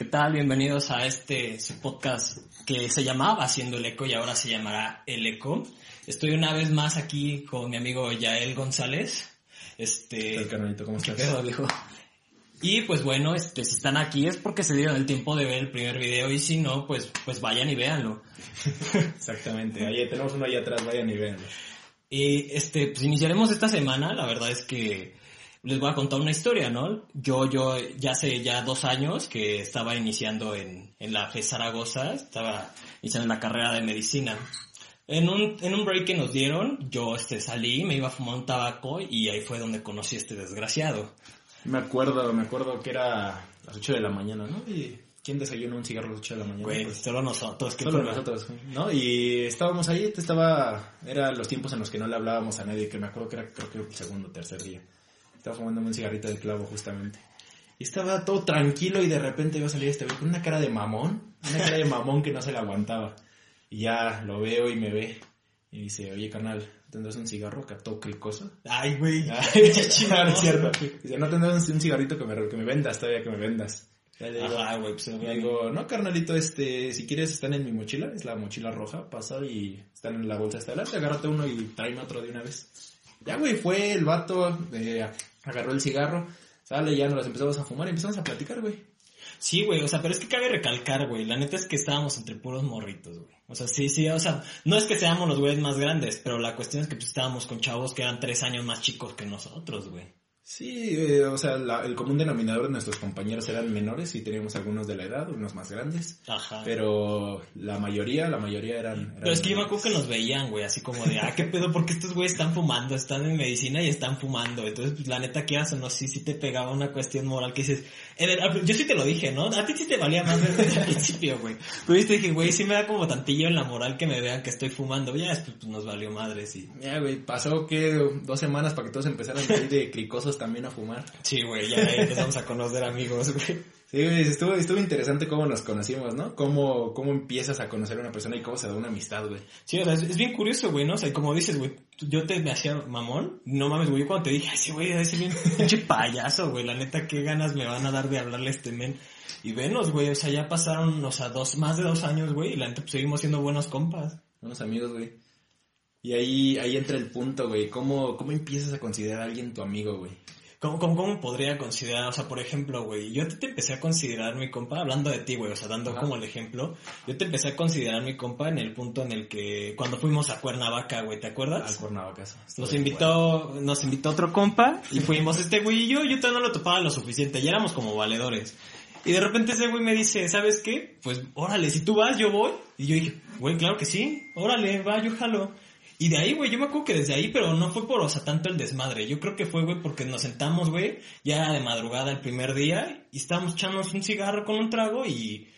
¿Qué tal? Bienvenidos a este podcast que se llamaba Haciendo el Eco y ahora se llamará El Eco. Estoy una vez más aquí con mi amigo Yael González. Este, ¿Qué tal, carnalito? ¿Cómo ¿Qué estás? pedo, viejo? Y pues bueno, este, si están aquí es porque se dieron el tiempo de ver el primer video y si no, pues, pues vayan y véanlo. Exactamente. Ahí tenemos uno ahí atrás, vayan y véanlo. Y este, pues iniciaremos esta semana, la verdad es que les voy a contar una historia, ¿no? Yo, yo, ya hace ya dos años que estaba iniciando en, en la FE Zaragoza, estaba iniciando la carrera de medicina. En un, en un break que nos dieron, yo este, salí, me iba a fumar un tabaco y ahí fue donde conocí a este desgraciado. Me acuerdo, me acuerdo que era las 8 de la mañana, ¿no? Y ¿quién desayunó un cigarro a las 8 de la mañana? Güey, Pues, solo nosotros. ¿qué solo problema? nosotros, ¿no? Y estábamos ahí, estaba, eran los tiempos en los que no le hablábamos a nadie, que me acuerdo que era creo que el segundo o tercer día. Estaba fumándome un cigarrito de clavo justamente. Y estaba todo tranquilo y de repente iba a salir este güey con una cara de mamón, una cara de mamón que no se le aguantaba. Y ya lo veo y me ve. Y dice, oye carnal, ¿tendrás un cigarro que todo cricoso? Ay, güey. Ay, no, no es cierto. Dice, no tendrás un cigarrito que me, que me vendas todavía, que me vendas. Le digo, Ajá, güey, pues le digo, no, carnalito, este, si quieres están en mi mochila, es la mochila roja, pasa y están en la bolsa hasta adelante, agárrate uno y tráeme otro de una vez. Ya, güey, fue el vato, eh, agarró el cigarro, sale, ya nos empezamos a fumar y empezamos a platicar, güey. Sí, güey, o sea, pero es que cabe recalcar, güey, la neta es que estábamos entre puros morritos, güey. O sea, sí, sí, o sea, no es que seamos los güeyes más grandes, pero la cuestión es que pues, estábamos con chavos que eran tres años más chicos que nosotros, güey. Sí, eh, o sea, la- el común denominador de nuestros compañeros eran menores y teníamos algunos de la edad, unos más grandes. Ajá. Pero la mayoría, la mayoría eran... eran Pero es que yo me acuerdo que nos veían, güey, así como de, ah, qué pedo, porque estos güeyes están fumando, están en medicina y están fumando. Entonces, pues, la neta, quieras o no, sí, sí te pegaba una cuestión moral que dices, el- yo sí te lo dije, ¿no? A ti sí te valía más desde el principio, güey. Pero yo te dije, güey, sí me da como tantillo en la moral que me vean que estoy fumando. Ya después, pues, nos valió madre, sí. Ya, güey, pasó que dos semanas para que todos empezaran a ir de cricosos también a fumar. Sí, güey, ya empezamos a conocer amigos, güey. Sí, güey, estuvo, estuvo interesante cómo nos conocimos, ¿no? Cómo, cómo empiezas a conocer a una persona y cómo se da una amistad, güey. Sí, o sea, es, es bien curioso, güey, ¿no? O sea, como dices, güey, yo te me hacía mamón. No mames, güey, yo cuando te dije, ay, sí, güey, ese bien pinche payaso, güey, la neta, qué ganas me van a dar de hablarle a este men. Y venos, güey, o sea, ya pasaron, o sea, dos, más de dos años, güey, y la neta, pues seguimos siendo buenos compas. Unos amigos, güey. Y ahí, ahí entra el punto, güey. ¿Cómo, ¿Cómo empiezas a considerar a alguien tu amigo, güey? ¿Cómo, cómo, cómo podría considerar, o sea, por ejemplo, güey, yo te, te empecé a considerar mi compa, hablando de ti, güey, o sea, dando Ajá. como el ejemplo, yo te empecé a considerar mi compa en el punto en el que, cuando fuimos a Cuernavaca, güey, ¿te acuerdas? Al Cuernavacaso. Nos invitó, nos invitó otro compa y fuimos este güey y yo, yo todavía no lo topaba lo suficiente, ya éramos como valedores. Y de repente ese güey me dice, ¿sabes qué? Pues órale, si tú vas, yo voy. Y yo dije, güey, claro que sí, órale, va, yo jalo. Y de ahí, güey, yo me acuerdo que desde ahí, pero no fue por, o sea, tanto el desmadre. Yo creo que fue, güey, porque nos sentamos, güey, ya de madrugada el primer día y estábamos echándonos un cigarro con un trago y,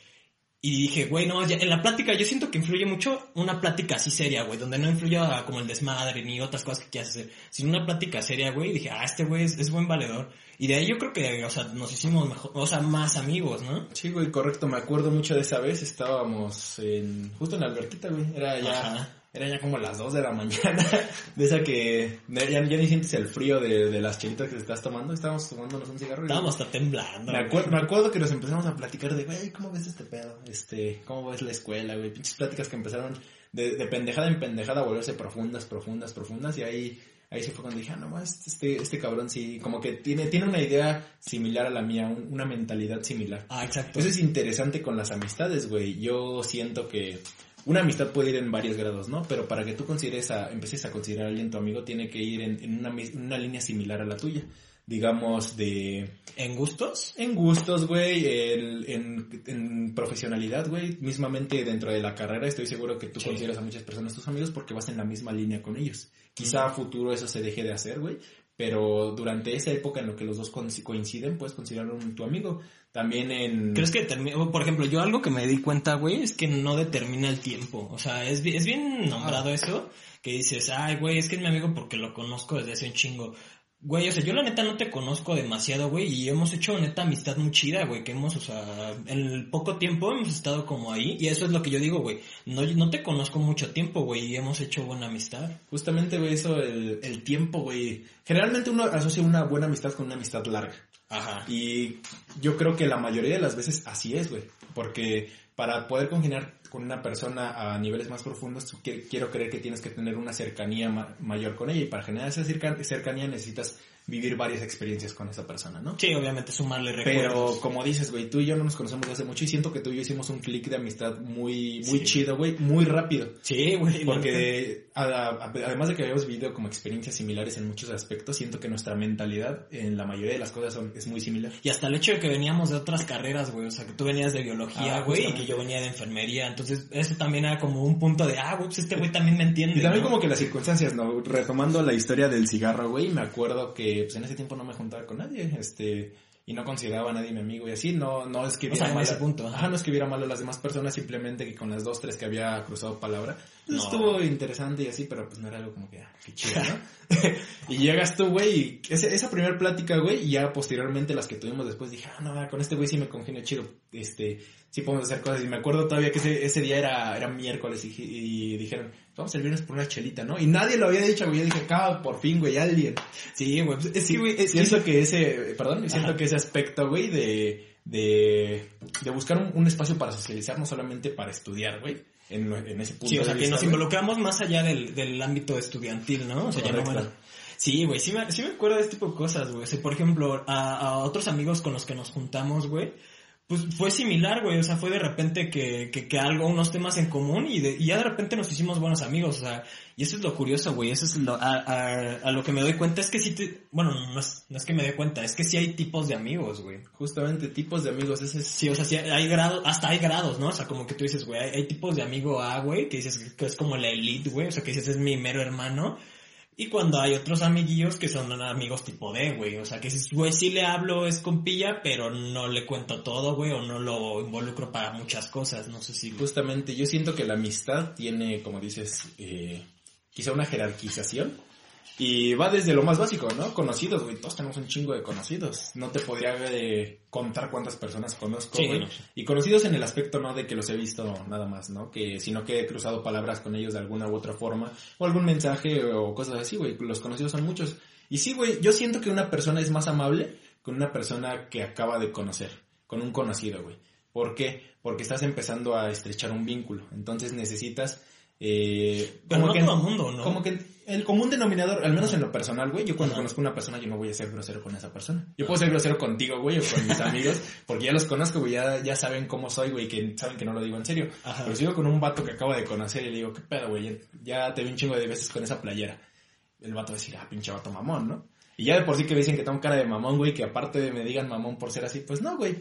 y dije, güey, no, ya, en la plática yo siento que influye mucho una plática así seria, güey, donde no influya como el desmadre ni otras cosas que quieras hacer, sino una plática seria, güey, y dije, ah, este güey es, es buen valedor. Y de ahí yo creo que, o sea, nos hicimos mejor, o sea, más amigos, ¿no? Sí, güey, correcto. Me acuerdo mucho de esa vez. Estábamos en, justo en la alberquita, güey. Era ya, Ajá. Era ya como las 2 de la mañana. De esa que ya, ya ni sientes el frío de, de las chelitas que estás tomando. Estábamos tomándonos un cigarro. y- Estábamos hasta temblando. Me acuerdo, me acuerdo que nos empezamos a platicar de, güey, ¿cómo ves este pedo? Este, ¿cómo ves la escuela, güey? Pinches pláticas que empezaron de, de pendejada en pendejada a volverse profundas, profundas, profundas. Y ahí, ahí se fue cuando dije, ah, no más, este, este cabrón sí, como que tiene, tiene una idea similar a la mía, un- una mentalidad similar. Ah, exacto. Eso es interesante con las amistades, güey. Yo siento que una amistad puede ir en varios grados, ¿no? Pero para que tú consideres a, empieces a considerar a alguien tu amigo, tiene que ir en, en una, línea similar a la tuya. Digamos, de ¿En gustos? en gustos, güey, el- en, en profesionalidad, güey, mismamente dentro de la carrera, estoy seguro que tú Sí. consideras a muchas personas tus amigos porque vas en la misma línea con ellos. Quizá a futuro eso se deje de hacer, güey, pero durante esa época en la que los dos coinc- coinciden, puedes considerarlo un- tu amigo. También en... ¿Crees que termina? Por ejemplo, yo algo que me di cuenta, güey, es que no determina el tiempo. O sea, es, es bien nombrado Ah. eso, que dices, ay, güey, es que es mi amigo porque lo conozco desde hace un chingo. Güey, o sea, yo la neta no te conozco demasiado, güey, y hemos hecho neta amistad muy chida, güey, que hemos, o sea, en el poco tiempo hemos estado como ahí, y eso es lo que yo digo, güey, no, no te conozco mucho tiempo, güey, y hemos hecho buena amistad. Justamente, güey, eso, el, el tiempo, güey. Generalmente uno asocia una buena amistad con una amistad larga. Ajá. Y yo creo que la mayoría de las veces así es, güey. Porque para poder congeniar con una persona a niveles más profundos, quiero creer que tienes que tener una cercanía ma- mayor con ella. Y para generar esa cerca- cercanía necesitas vivir varias experiencias con esa persona, ¿no? Sí, obviamente sumarle Pero recuerdos. como dices, güey, tú y yo no nos conocemos desde hace mucho y siento que tú y yo hicimos un clic de amistad muy, muy Sí. chido, güey, muy rápido. Sí, güey. Porque a- a- además de que habíamos vivido como experiencias similares en muchos aspectos, siento que nuestra mentalidad en la mayoría de las cosas son- es muy similar. Y hasta el hecho de que veníamos de otras carreras, güey. O sea, que tú venías de biología, Ah, güey, y que yo venía de enfermería. Entonces, eso también era como un punto de, ah, güey, pues este güey también me entiende. Y también ¿no? como que las circunstancias, ¿no? Retomando la historia del cigarro, güey, me acuerdo que pues en ese tiempo no me juntaba con nadie, este, y no consideraba a nadie mi amigo y así, no, no es que O sea, mal ese punto, ajá. no es que viera mal a las demás personas, simplemente que con las dos, tres que había cruzado palabra, No. estuvo interesante y así, pero pues no era algo como que, ah, qué chido, ¿no? y llegas tú, güey, y ese- esa primera plática, güey, y ya posteriormente las que tuvimos después, dije, ah, no, con este güey sí me congenio chido, este, sí podemos hacer cosas, y me acuerdo todavía que ese, ese día era, era miércoles, y, y dijeron, vamos el viernes por una chelita, ¿no? Y nadie lo había dicho, güey, yo dije, acá, por fin, güey, alguien. Sí, güey. pues, Es que, güey, es siento que ese, perdón, siento Ajá. que ese aspecto, güey, de, de, de buscar un, un espacio para socializar, no solamente para estudiar, güey, en, en ese punto Sí, o sea, de que vista, nos involucramos más allá del, del ámbito estudiantil, ¿no? O sea, ya no Sí, güey, sí me, sí me acuerdo de este tipo de cosas, güey. O sea, por ejemplo, a, a otros amigos con los que nos juntamos, güey, pues fue similar, güey. O sea, fue de repente que, que, que algo, unos temas en común y, de- y ya de repente nos hicimos buenos amigos, o sea, y eso es lo curioso, güey. Eso es lo, a, a, a lo que me doy cuenta es que sí te, bueno, no es, no es que me dé cuenta, es que sí hay tipos de amigos, güey. Justamente, tipos de amigos, ese es... Sí, o sea, sí hay grados, hasta hay grados, ¿no? O sea, como que tú dices, güey, hay, hay tipos de amigo A, güey, que dices que es como la elite, güey, o sea, que dices es mi mero hermano. Y cuando hay otros amiguillos que son amigos tipo D, güey, o sea, que dices, güey, sí le hablo, es compilla, pero no le cuento todo, güey, o no lo involucro para muchas cosas, no sé si... Justamente, yo siento que la amistad tiene, como dices, eh, quizá una jerarquización. Y va desde lo más básico, ¿no? Conocidos, güey. Todos tenemos un chingo de conocidos. No te podría eh, contar cuántas personas conozco, Sí, güey. no. Y conocidos en el aspecto no de que los he visto nada más, ¿no? Que, sino que he cruzado palabras con ellos de alguna u otra forma. O algún mensaje o cosas así, güey. Los conocidos son muchos. Y sí, güey, yo siento que una persona es más amable con una persona que acaba de conocer. Con un conocido, güey. ¿Por qué? Porque estás empezando a estrechar un vínculo. Entonces necesitas... Eh, Pero no todo mundo, ¿no? Como que el común denominador, al menos en lo personal, güey, yo cuando Ajá. conozco a una persona yo no voy a ser grosero con esa persona. Yo puedo ser grosero contigo, güey, o con mis amigos, porque ya los conozco, güey, ya, ya saben cómo soy, güey, que saben que no lo digo en serio. Ajá. Pero si yo con un vato que acabo de conocer y le digo, ¿qué pedo, güey? Ya, ya te vi un chingo de veces con esa playera. El vato va a decir, ah, pinche vato mamón, ¿no? Y ya de por sí que me dicen que tengo cara de mamón, güey, que aparte de me digan mamón por ser así, pues no, güey.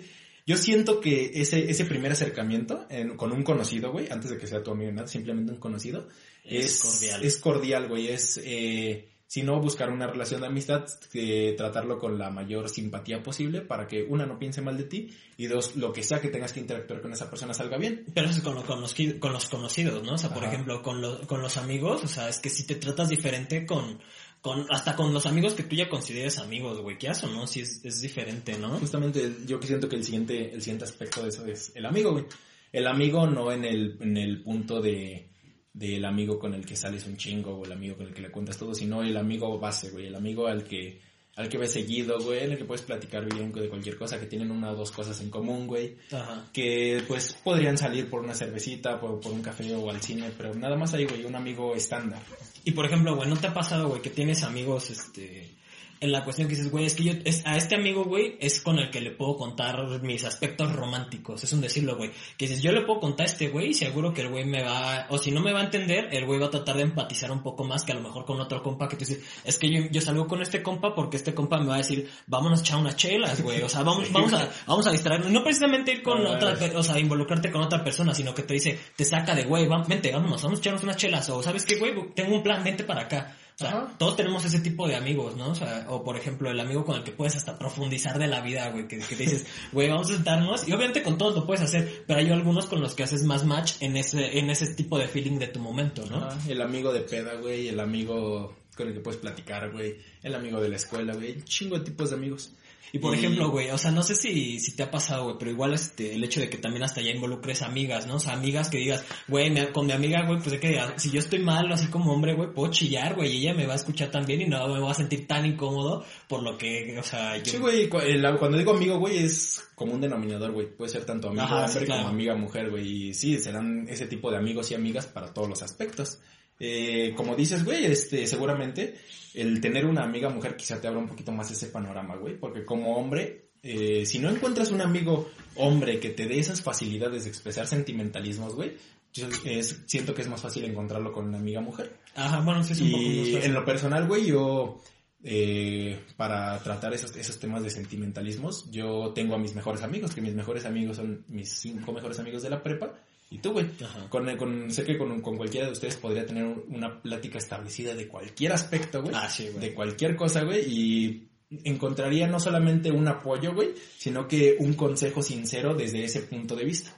Yo siento que ese, ese primer acercamiento en- con un conocido, güey, antes de que sea tu amigo, nada, simplemente un conocido, Es es, cordial. Es cordial, güey. Es, eh, si no, buscar una relación de amistad, eh, tratarlo con la mayor simpatía posible para que, una, no piense mal de ti y dos, lo que sea que tengas que interactuar con esa persona salga bien. Pero eso es con, lo- con, los, con los conocidos, ¿no? O sea, por ejemplo, con, lo- con los amigos, o sea, es que si te tratas diferente con, con, hasta con los amigos que tú ya consideres amigos, güey, ¿qué haces o no? Si es, es diferente, ¿no? Justamente yo que siento que el siguiente, el siguiente aspecto de eso es el amigo, güey. El amigo no en el, en el punto de del amigo con el que sales un chingo o el amigo con el que le cuentas todo, sino el amigo base, güey, el amigo al que al que ves seguido, güey, en el que puedes platicar bien de cualquier cosa, que tienen una o dos cosas en común, güey, Ajá. que pues podrían salir por una cervecita, por, por un café o al cine, pero nada más ahí, güey, un amigo estándar. Y por ejemplo, güey, ¿no te ha pasado, güey, que tienes amigos, este, en la cuestión que dices, güey, es que yo, es, a este amigo, güey, es con el que le puedo contar mis aspectos románticos, es un decirlo, güey, que dices, yo le puedo contar a este güey y seguro que el güey me va, o si no me va a entender, el güey va a tratar de empatizar un poco más que a lo mejor con otro compa que tú dices, es que yo, yo salgo con este compa porque este compa me va a decir, vámonos a echar unas chelas, güey, o sea, vamos, vamos a, vamos a distraernos, no precisamente ir con Ah, otra, o sea, involucrarte con otra persona, sino que te dice, te saca de, güey, vente, vámonos, vamos a echarnos unas chelas, o sabes qué, güey, tengo un plan, vente para acá. O sea, Ajá. todos tenemos ese tipo de amigos, ¿no? O sea, o por ejemplo, el amigo con el que puedes hasta profundizar de la vida, güey, que, que te dices, güey, vamos a sentarnos, y obviamente con todos lo puedes hacer, pero hay algunos con los que haces más match en ese, en ese tipo de feeling de tu momento, ¿no? Ajá, El amigo de peda, güey, el amigo con el que puedes platicar, güey, el amigo de la escuela, güey, un chingo de tipos de amigos. Y por Y- ejemplo, güey, o sea, no sé si, si te ha pasado, güey, pero igual este, el hecho de que también hasta ya involucres amigas, ¿no? O sea, amigas que digas, güey, con mi amiga, güey, pues es que si yo estoy mal, así como hombre, güey, puedo chillar, güey, y ella me va a escuchar también y no me voy a sentir tan incómodo por lo que, o sea, yo... Sí, güey, cuando digo amigo, güey, es como un denominador, güey. Puede ser tanto amigo Ajá, sí, hombre claro. como amiga mujer, güey. Y sí, serán ese tipo de amigos y amigas para todos los aspectos. Eh, como dices, güey, este, seguramente el tener una amiga mujer quizá te abra un poquito más ese panorama, güey. Porque como hombre, eh, si no encuentras un amigo hombre que te dé esas facilidades de expresar sentimentalismos, güey, yo siento que es más fácil encontrarlo con una amiga mujer. Ajá, bueno, sí es un poco más Y en lo personal, güey, yo, eh, para tratar esos, esos temas de sentimentalismos, yo tengo a mis mejores amigos, que mis mejores amigos son mis cinco mejores amigos de la prepa. Y tú, güey, con, con- sé que con, con cualquiera de ustedes podría tener una plática establecida de cualquier aspecto, güey. Ah, sí, güey. De cualquier cosa, güey, y encontraría no solamente un apoyo, güey, sino que un consejo sincero desde ese punto de vista.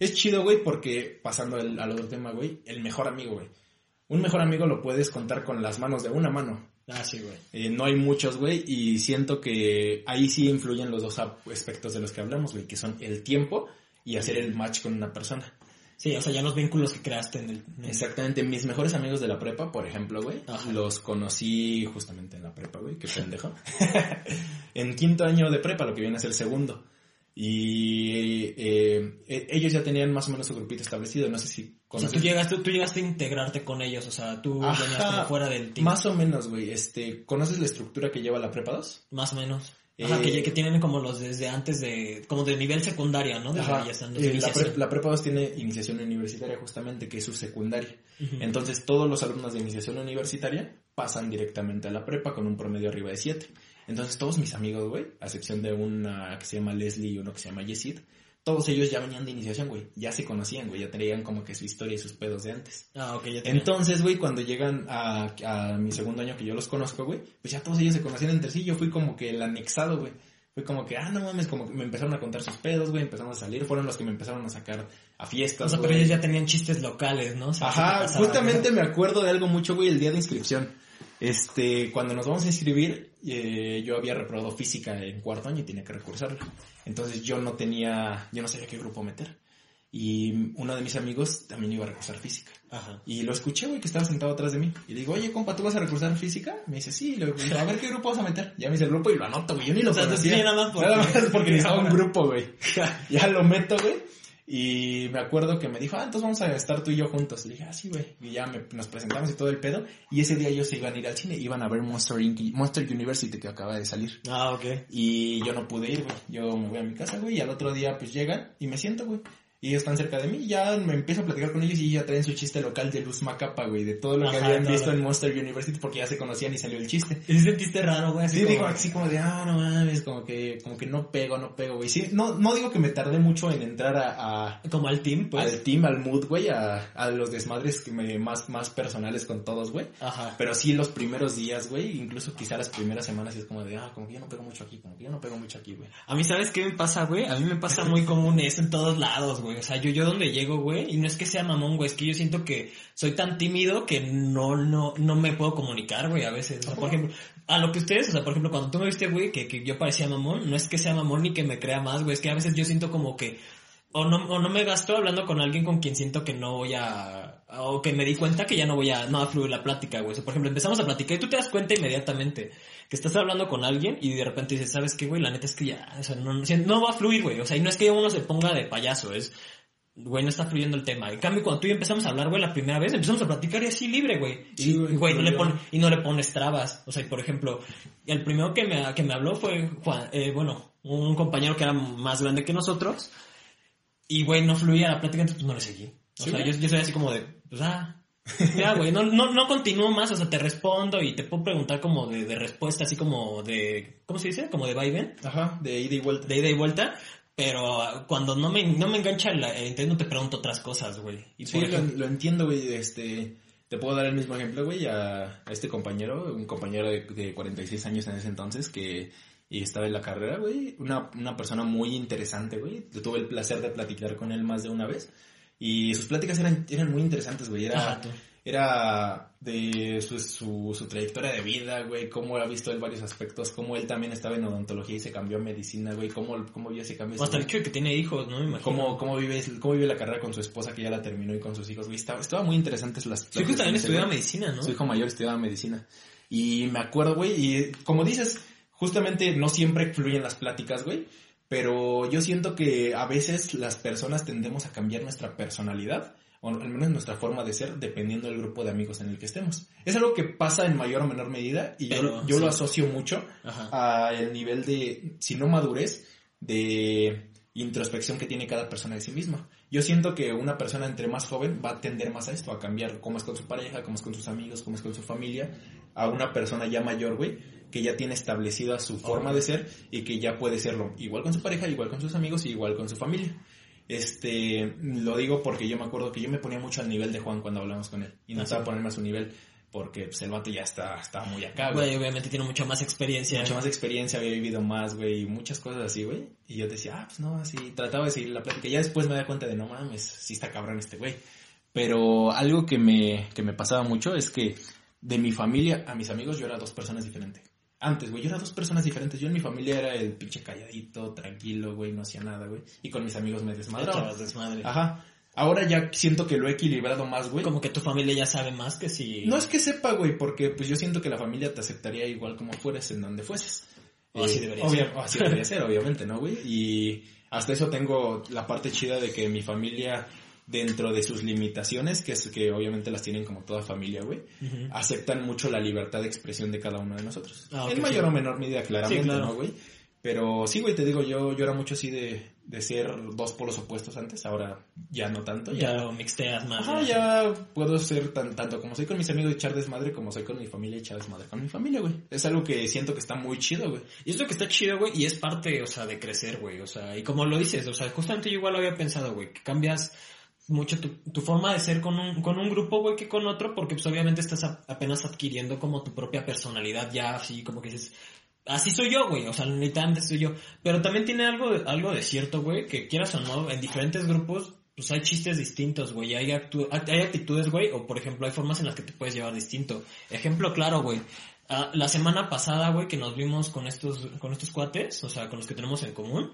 Es chido, güey, porque pasando al, al otro tema, güey, el mejor amigo, güey. Un mejor amigo lo puedes contar con las manos de una mano. Ah, sí, güey. Eh, no hay muchos, güey, y siento que ahí sí influyen los dos aspectos de los que hablamos, güey, que son el tiempo y hacer el match con una persona. Sí, o sea, ya los vínculos que creaste en el... en- Exactamente, mis mejores amigos de la prepa, por ejemplo, güey, Ajá. los conocí justamente en la prepa, güey, qué pendejo. en quinto año de prepa, lo que viene a ser el segundo. Y eh, eh, ellos ya tenían más o menos su grupito establecido, no sé si O sea, conoces. tú llegaste, tú llegaste a integrarte con ellos, o sea, tú venías como fuera del team. Más o menos, güey, este, ¿conoces la estructura que lleva la prepa 2? Más o menos. Eh, que, que tienen como los desde antes de, como de nivel secundario, ¿no? Desde Ajá. ahí ya están, Eh, la, pre- la prepa 2 tiene iniciación universitaria justamente, que es su secundaria. Entonces todos los alumnos de iniciación universitaria pasan directamente a la prepa con un promedio arriba de 7. Entonces todos mis amigos, güey, a excepción de una que se llama Leslie y uno que se llama Yesid, todos ellos ya venían de iniciación, güey. Ya se conocían, güey. Ya tenían como que su historia y sus pedos de antes. Ah, ok, ya tenía. Entonces, güey, cuando llegan a, a mi segundo año que yo los conozco, güey, pues ya todos ellos se conocían entre sí. Yo fui como que el anexado, güey. Fue como que, ah, no mames, como que me empezaron a contar sus pedos, güey, empezamos a salir. Fueron los que me empezaron a sacar a fiestas, o sea, pero ellos ya tenían chistes locales, ¿no? O sea, ¿qué te Ajá, justamente me acuerdo de algo mucho, güey, el día de inscripción. Este, cuando nos vamos a inscribir, eh, yo había reprobado física en cuarto año y tenía que recursarla. Entonces yo no tenía, yo no sabía qué grupo meter. Y uno de mis amigos también iba a recursar física. Ajá. Y lo escuché, güey, que estaba sentado atrás de mí. Y le digo, oye, compa, ¿tú vas a recursar física? Me dice, sí. Le digo, a ver qué grupo vas a meter. Ya me dice el grupo y lo anoto, güey. Yo ni lo O sea, conocía. sí, nada más porque- Nada más porque necesitaba un grupo, güey. ya lo meto, güey. Y me acuerdo que me dijo, ah, entonces vamos a estar tú y yo juntos. Le dije, ah, sí, güey. Y ya me- nos presentamos y todo el pedo. Y ese día ellos se iban a ir al cine. Iban a ver Monster, Inc. Monster University que acaba de salir. Ah, ok. Y yo no pude ir, güey. Yo me voy a mi casa, güey. Y al otro día, pues llegan y me siento, güey. Y ellos están cerca de mí. y Ya me empiezo a platicar con ellos y ya traen su chiste local de Luz Macapa, güey. De todo lo que Ajá, habían visto en Monster University porque ya se conocían y salió el chiste. ¿Y si sentiste raro, güey? Sí, como- digo así como de, ah, no mames, como que, como que no pego, no pego, güey. Sí, no, no digo que me tardé mucho en entrar a, a- Como al team, pues. al team, al mood, güey, a, a los desmadres que me, más, más personales con todos, güey. Ajá. Pero sí los primeros días, güey, incluso quizá las primeras semanas es como de, ah, como que yo no pego mucho aquí, como que yo no pego mucho aquí, güey. A mí, ¿sabes qué me pasa, güey? A mí me pasa muy común eso en todos lados, güey. O sea, yo, yo donde llego, güey, y no es que sea mamón, güey, es que yo siento que soy tan tímido que no, no, no me puedo comunicar, güey, a veces. O sea, por ejemplo, a lo que ustedes, o sea, por ejemplo, cuando tú me viste, güey, que, que yo parecía mamón, no es que sea mamón ni que me crea más, güey, es que a veces yo siento como que, o no, o no me gasto hablando con alguien con quien siento que no voy a, o que me di cuenta que ya no voy a, no va a fluir la plática, güey. O sea, por ejemplo, empezamos a platicar y tú te das cuenta inmediatamente que estás hablando con alguien y de repente dices, ¿sabes qué, güey? La neta es que ya, o sea, no, va a fluir, güey. O sea, y no es que uno se ponga de payaso, es, güey, no está fluyendo el tema. En cambio, cuando tú y yo empezamos a hablar, güey, la primera vez empezamos a platicar y así libre, güey. Sí, Y, güey, güey, no le pone, y no le pones trabas. O sea, y por ejemplo, el primero que me, que me habló fue Juan, eh, bueno, un compañero que era más grande que nosotros. Y, güey, no fluía la plática, entonces pues no le seguí. O Sí, sea, güey. yo, yo soy así como de, pues, ah, ya, güey, no, no, no continúo más, o sea, te respondo y te puedo preguntar como de, de respuesta, así como de, ¿cómo se dice? Como de vaivén, Ajá, de ida y vuelta. de ida y vuelta, pero cuando no me, no me engancha la- el internet no te pregunto otras cosas, güey. Y Sí, lo entiendo, güey, este... Te puedo dar el mismo ejemplo, güey, a, a este compañero, un compañero de, de 46 años en ese entonces que y estaba en la carrera, güey. Una, una persona muy interesante, güey. Tuve el placer de platicar con él más de una vez. Y sus pláticas eran, eran muy interesantes, güey. Era, Ajá, era de su, su, su trayectoria de vida, güey. Cómo ha visto él varios aspectos. Cómo él también estaba en odontología y se cambió a medicina, güey. Cómo, cómo vio ese cambio. Hasta el hecho de que tiene hijos, ¿no? Me imagino. Cómo, cómo, vive, cómo vive la carrera con su esposa que ya la terminó y con sus hijos, güey. Estaba, estaba muy interesantes las Su hijo pláticas también estudiaba medicina, ¿no? Su hijo mayor estudiaba medicina. Y me acuerdo, güey, y como dices, justamente no siempre fluyen las pláticas, güey. Pero yo siento que a veces las personas tendemos a cambiar nuestra personalidad, o al menos nuestra forma de ser, dependiendo del grupo de amigos en el que estemos. Es algo que pasa en mayor o menor medida y yo, Pero, yo lo sí. asocio mucho al nivel de, si no madurez, de introspección que tiene cada persona de sí misma. Yo siento que una persona entre más joven va a tender más a esto, a cambiar cómo es con su pareja, cómo es con sus amigos, cómo es con su familia, a una persona ya mayor, güey, que ya tiene establecida su forma de ser y que ya puede serlo igual con su pareja, igual con sus amigos y igual con su familia. Este, lo digo porque yo me acuerdo que yo me ponía mucho al nivel de Juan cuando hablamos con él. Y no estaba ponerme a su nivel porque pues, el vato ya está, estaba muy acá, güey Güey, obviamente tiene mucha más experiencia. mucha más experiencia, había vivido más, güey, y muchas cosas así, güey. Y yo decía, ah, pues no, así, trataba de seguir la plática. Ya después me da cuenta de, no mames, sí está cabrón este güey. Pero algo que me, que me pasaba mucho es que de mi familia a mis amigos yo era dos personas diferentes. Antes, güey, yo era dos personas diferentes. Yo en mi familia era el pinche calladito, tranquilo, güey, no hacía nada, güey. Y con mis amigos me desmadraba. Desmadre. Ajá. Ahora ya siento que lo he equilibrado más, güey. Como que tu familia ya sabe más que si... No es que sepa, güey, porque pues yo siento que la familia te aceptaría igual como fueres en donde fueses. O así Eh, debería obvia- ser. o así debería ser, obviamente, ¿no, güey? Y hasta eso tengo la parte chida de que mi familia, dentro de sus limitaciones, que es que obviamente las tienen como toda familia, güey, aceptan mucho la libertad de expresión de cada uno de nosotros. Ah, en mayor sí. o menor medida, claramente, Sí, claro. ¿no, güey? Pero sí, güey, te digo, yo, yo era mucho así de, de ser dos polos opuestos antes, ahora ya no tanto, Ya lo mixteas más. Ajá, ya puedo ser tan, tanto como soy con mis amigos echar desmadre como soy con mi familia echar desmadre con mi familia, güey. Es algo que siento que está muy chido, güey. Y es lo que está chido, güey, y es parte, o sea, de crecer, güey. O sea, y como lo dices, o sea, justamente yo igual lo había pensado, güey, que cambias mucho tu, tu forma de ser con un, con un grupo, güey, que con otro, porque pues obviamente estás apenas adquiriendo como tu propia personalidad, ya así como que dices, así soy yo, güey, o sea, literalmente soy yo. Pero también tiene algo algo de cierto, güey, que quieras o no, en diferentes grupos, pues hay chistes distintos, güey, hay, actu- hay actitudes, güey, o por ejemplo hay formas en las que te puedes llevar distinto. Ejemplo claro, güey. Ah, la semana pasada, güey, que nos vimos con estos, con estos cuates, o sea, con los que tenemos en común,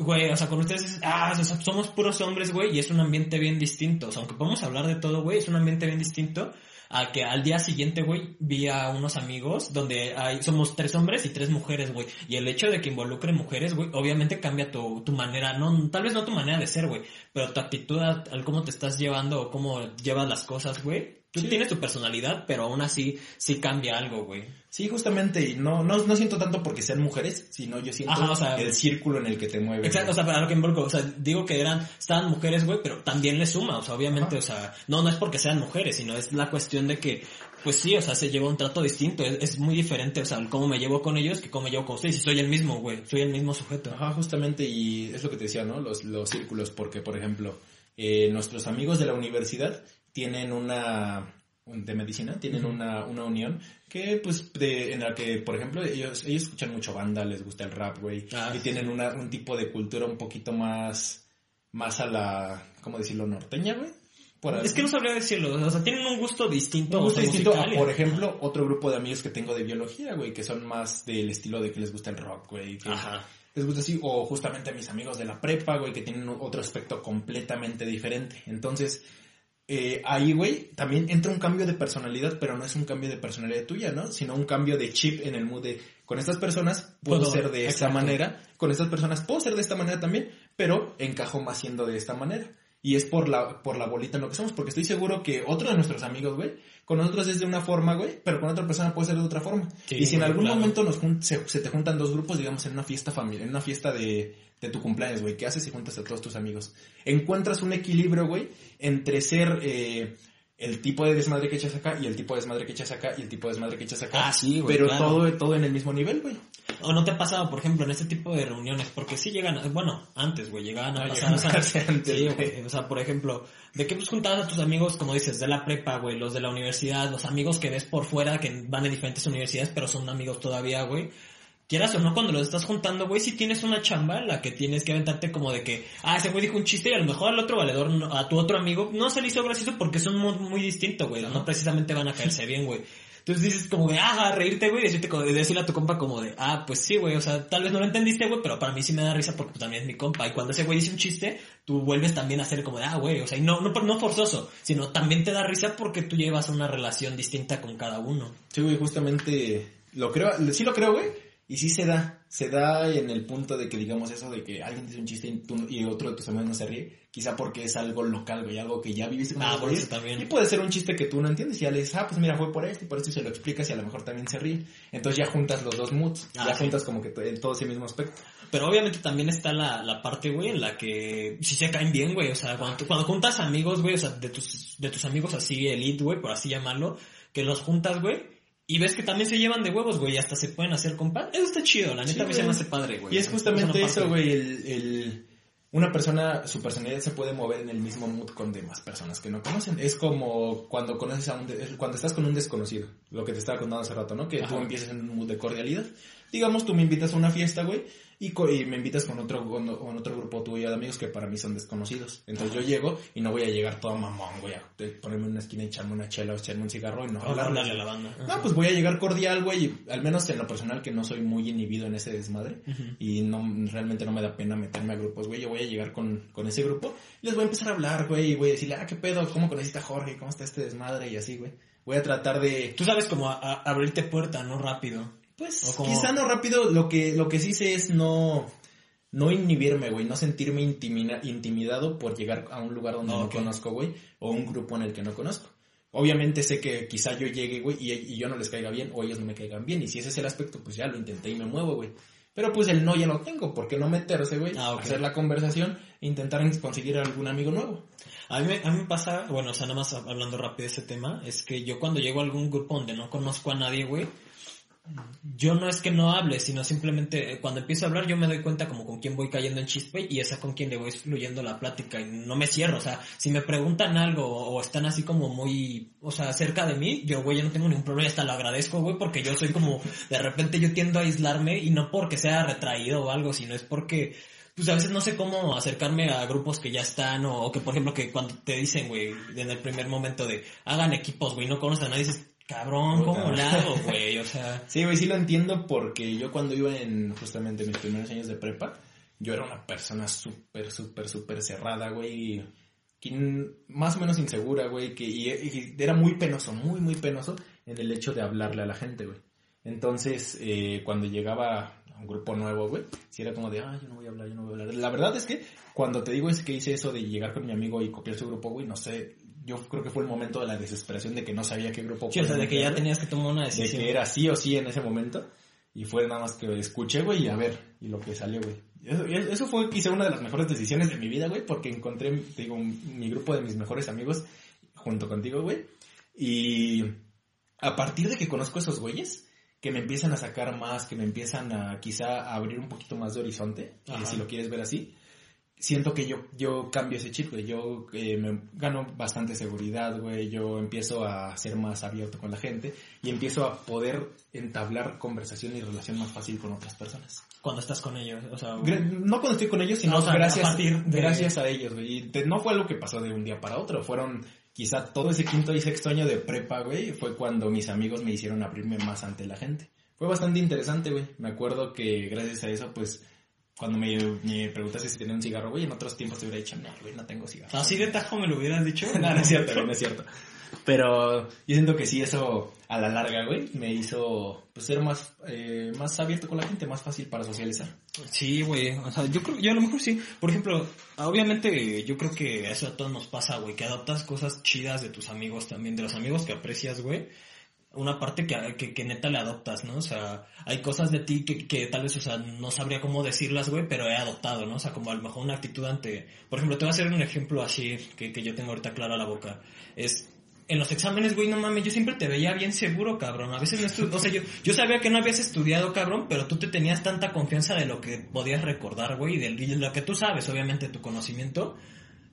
güey, o sea, con ustedes, es- ah, o sea, somos puros hombres, güey, y es un ambiente bien distinto. O sea, aunque podemos hablar de todo, güey, es un ambiente bien distinto a que al día siguiente, güey, vi a unos amigos donde hay, somos tres hombres y tres mujeres, güey. Y el hecho de que involucre mujeres, güey, obviamente cambia tu, tu manera, no, tal vez no tu manera de ser, güey, pero tu actitud al cómo te estás llevando o cómo llevas las cosas, güey. Tú Sí. tienes tu personalidad, pero aún así sí cambia algo, güey. Sí, justamente, y no, no, no siento tanto porque sean mujeres, sino yo siento Ajá, o sea, el círculo en el que te mueves. Exacto, o sea, para lo que involucro, o sea, digo que eran, estaban mujeres, güey, pero también le suma, o sea, obviamente, o sea, no, no es porque sean mujeres, sino es la cuestión de que, pues sí, o sea, se lleva un trato distinto, es, es muy diferente, o sea, cómo me llevo con ellos que cómo me llevo con ustedes, y soy el mismo, güey, soy el mismo sujeto. Ajá, justamente, y es lo que te decía, ¿no? Los, los círculos, porque, por ejemplo, eh, nuestros amigos de la universidad tienen una de medicina, tienen una, una unión que, pues, de, en la que, por ejemplo, ellos, ellos escuchan mucho banda, les gusta el rap, güey, Ah, y sí. tienen una, un tipo de cultura un poquito más, más a la, ¿cómo decirlo? Norteña, güey. Es que no sabría decirlo, o sea, tienen un gusto distinto. un gusto distinto a, por ejemplo, otro grupo de amigos que tengo de biología, güey, que son más del estilo de que les gusta el rock, güey. Ajá. Les gusta así, o justamente a mis amigos de la prepa, güey, que tienen otro aspecto completamente diferente. Entonces, eh, ahí, güey, también entra un cambio de personalidad, pero no es un cambio de personalidad tuya, ¿no? Sino un cambio de chip en el mood de, con estas personas puedo Puedo- ser de esta manera, con estas personas puedo ser de esta manera también, pero encajo más siendo de esta manera. Y es por la, por la bolita en lo que somos, porque estoy seguro que otro de nuestros amigos, güey, con nosotros es de una forma, güey, pero con otra persona puede ser de otra forma. Sí, y si en algún claro. momento nos se, se te juntan dos grupos, digamos, en una fiesta familiar, en una fiesta de, de tu cumpleaños, güey, ¿qué haces si juntas a todos tus amigos? Encuentras un equilibrio, güey, entre ser, eh, el tipo de desmadre que echas acá y el tipo de desmadre que echas acá y el tipo de desmadre que echas acá. Ah, sí, güey, Pero claro. todo, todo en el mismo nivel, güey. O no te ha pasado, por ejemplo, en este tipo de reuniones, porque sí llegan, bueno, antes, güey, llegaban a Ah, pasar, o sea, antes, sí, güey, o sea, por ejemplo, de que pues juntabas a tus amigos, como dices, de la prepa, güey, los de la universidad, los amigos que ves por fuera, que van de diferentes universidades, pero son amigos todavía, güey. Quieras o no, cuando los estás juntando, güey, si tienes una chamba en la que tienes que aventarte como de que, ah, ese güey dijo un chiste y a lo mejor al otro valedor, no- a tu otro amigo, no se le hizo gracioso porque son muy, muy distintos, güey, no precisamente van a caerse bien, güey. Entonces dices como de, ah, reírte, güey, decirte como, de decirle a tu compa como de, ah, pues sí, güey, o sea, tal vez no lo entendiste, güey, pero para mí sí me da risa porque también es mi compa. Y cuando ese güey dice un chiste, tú vuelves también a hacer como de, ah, güey, o sea, y no, no, no forzoso, sino también te da risa porque tú llevas una relación distinta con cada uno. Sí, güey, justamente lo creo, sí lo creo, güey. Y sí se da, se da en el punto de que digamos eso de que alguien dice un chiste y, tú- y otro de tus amigos no se ríe, quizá porque es algo local, güey, algo que ya viviste con Ah, por eso también. Y puede ser un chiste que tú no entiendes y ya le dices, ah, pues mira, fue por esto y por esto y se lo explicas y a lo mejor también se ríe. Entonces ya juntas los dos moods, Ah, ya sí. juntas como que en todo ese mismo aspecto. Pero obviamente también está la, la parte, güey, en la que sí se caen bien, güey. O sea, cuando, cuando juntas amigos, güey, o sea, de tus, de tus amigos así elite, güey, por así llamarlo, que los juntas, güey, y ves que también se llevan de huevos, güey, y hasta se pueden hacer compas. Eso está chido, la neta Sí, mí se me hace padre, güey. Y es justamente eso, güey, el, el- una persona, su personalidad se puede mover en el mismo mood con demás personas que no conocen. Es como cuando conoces a un, de- cuando estás con un desconocido, lo que te estaba contando hace rato, ¿no? Que tú empiezas en un mood de cordialidad. Digamos, tú me invitas a una fiesta, güey, y, co- y me invitas con otro, con, con otro grupo tuyo de amigos que para mí son desconocidos. Entonces yo llego y no voy a llegar todo mamón, güey, a ponerme en una esquina y echarme una chela o echarme un cigarro y no hablarles. hablarle a la banda. No, pues voy a llegar cordial, güey, y al menos en lo personal que no soy muy inhibido en ese desmadre y no realmente no me da pena meterme a grupos, güey, yo voy a llegar con, con ese grupo y les voy a empezar a hablar, güey, y voy a decirle, ah, qué pedo, cómo conociste a Jorge, cómo está este desmadre y así, güey. Voy a tratar de, Tú sabes como a- a- abrirte puerta, ¿no? Rápido. Pues, como- quizá no rápido, lo que, lo que sí sé es no, no inhibirme, güey, no sentirme intimina- intimidado por llegar a un lugar donde no conozco, güey, o un grupo en el que no conozco. Obviamente sé que quizá yo llegue, güey, y, y yo no les caiga bien, o ellos no me caigan bien, y si ese es el aspecto, pues ya lo intenté y me muevo, güey. Pero pues el no ya lo tengo, ¿por qué no meterse, güey? Ah, ok. Hacer la conversación e intentar conseguir algún amigo nuevo. A mí, me- a mí me pasa, bueno, o sea, nada más hablando rápido de ese tema, es que yo cuando llego a algún grupo donde no conozco a nadie, güey, yo no es que no hable, sino simplemente eh, cuando empiezo a hablar yo me doy cuenta como con quién voy cayendo en chispe y esa con quien le voy fluyendo la plática y no me cierro, o sea, si me preguntan algo o están así como muy, o sea, cerca de mí, yo, güey, yo no tengo ningún problema, hasta lo agradezco, güey, porque yo soy como, de repente yo tiendo a aislarme y no porque sea retraído o algo, sino es porque pues a veces no sé cómo acercarme a grupos que ya están o, que por ejemplo que cuando te dicen, güey, en el primer momento de hagan equipos, güey, no conoces a nadie, dices, cabrón, ¿cómo le hago, güey? O sea, Sí, güey, sí lo entiendo porque yo cuando iba en justamente mis primeros años de prepa, yo era una persona súper, súper, súper cerrada, güey. Más o menos insegura, güey, que y, y era muy penoso, muy, muy penoso en el hecho de hablarle a la gente, güey. Entonces, eh, cuando llegaba a un grupo nuevo, güey, sí era como de, ah, yo no voy a hablar, yo no voy a hablar. La verdad es que cuando te digo es que hice eso de llegar con mi amigo y copiar su grupo, güey, no sé, yo creo que fue el momento de la desesperación de que no sabía qué grupo sí, o sea, de que ya tenías que tomar una de decisión. que era sí o sí en ese momento. Y fue nada más que escuché, güey, y a ver, y lo que salió, güey. Eso, eso fue quizá una de las mejores decisiones de mi vida, güey, porque encontré, te digo, mi grupo de mis mejores amigos junto contigo, güey. Y a partir de que conozco a esos güeyes, que me empiezan a sacar más, que me empiezan a quizá a abrir un poquito más de horizonte, eh, si lo quieres ver así, siento que yo, yo cambio ese chip, güey. Yo eh, me gano bastante seguridad, güey. Yo empiezo a ser más abierto con la gente y empiezo a poder entablar conversación y relación más fácil con otras personas. Cuando estás con ellos, o sea, Gra- No cuando estoy con ellos, sino o sea, a gracias, partir de- gracias a ellos, güey. Y te- no fue algo que pasó de un día para otro. Fueron quizá todo ese quinto y sexto año de prepa, güey. Fue cuando mis amigos me hicieron abrirme más ante la gente. Fue bastante interesante, güey. Me acuerdo que gracias a eso, pues, cuando me, me preguntaste si tenía un cigarro, güey, en otros tiempos te hubiera dicho, no, güey, no tengo cigarro. así de tajo me lo hubieras dicho. no, no es cierto, güey, no es cierto. Pero yo siento que sí, eso a la larga, güey, me hizo pues, ser más, eh, más abierto con la gente, más fácil para socializar. Sí, güey. O sea, yo creo, yo a lo mejor sí. Por ejemplo, obviamente yo creo que eso a todos nos pasa, güey, que adoptas cosas chidas de tus amigos también, de los amigos que aprecias, güey. Una parte que, que, que neta le adoptas, ¿no? O sea, hay cosas de ti que, que tal vez, o sea, no sabría cómo decirlas, güey, pero he adoptado, ¿no? O sea, como a lo mejor una actitud ante... Por ejemplo, te voy a hacer un ejemplo así que, que yo tengo ahorita claro a la boca. Es en los exámenes, güey, no mames, yo siempre te veía bien seguro, cabrón. A veces no estu- o sea, yo, sabía que no habías estudiado, cabrón, pero tú te tenías tanta confianza de lo que podías recordar, güey, y de, de lo que tú sabes, obviamente, tu conocimiento.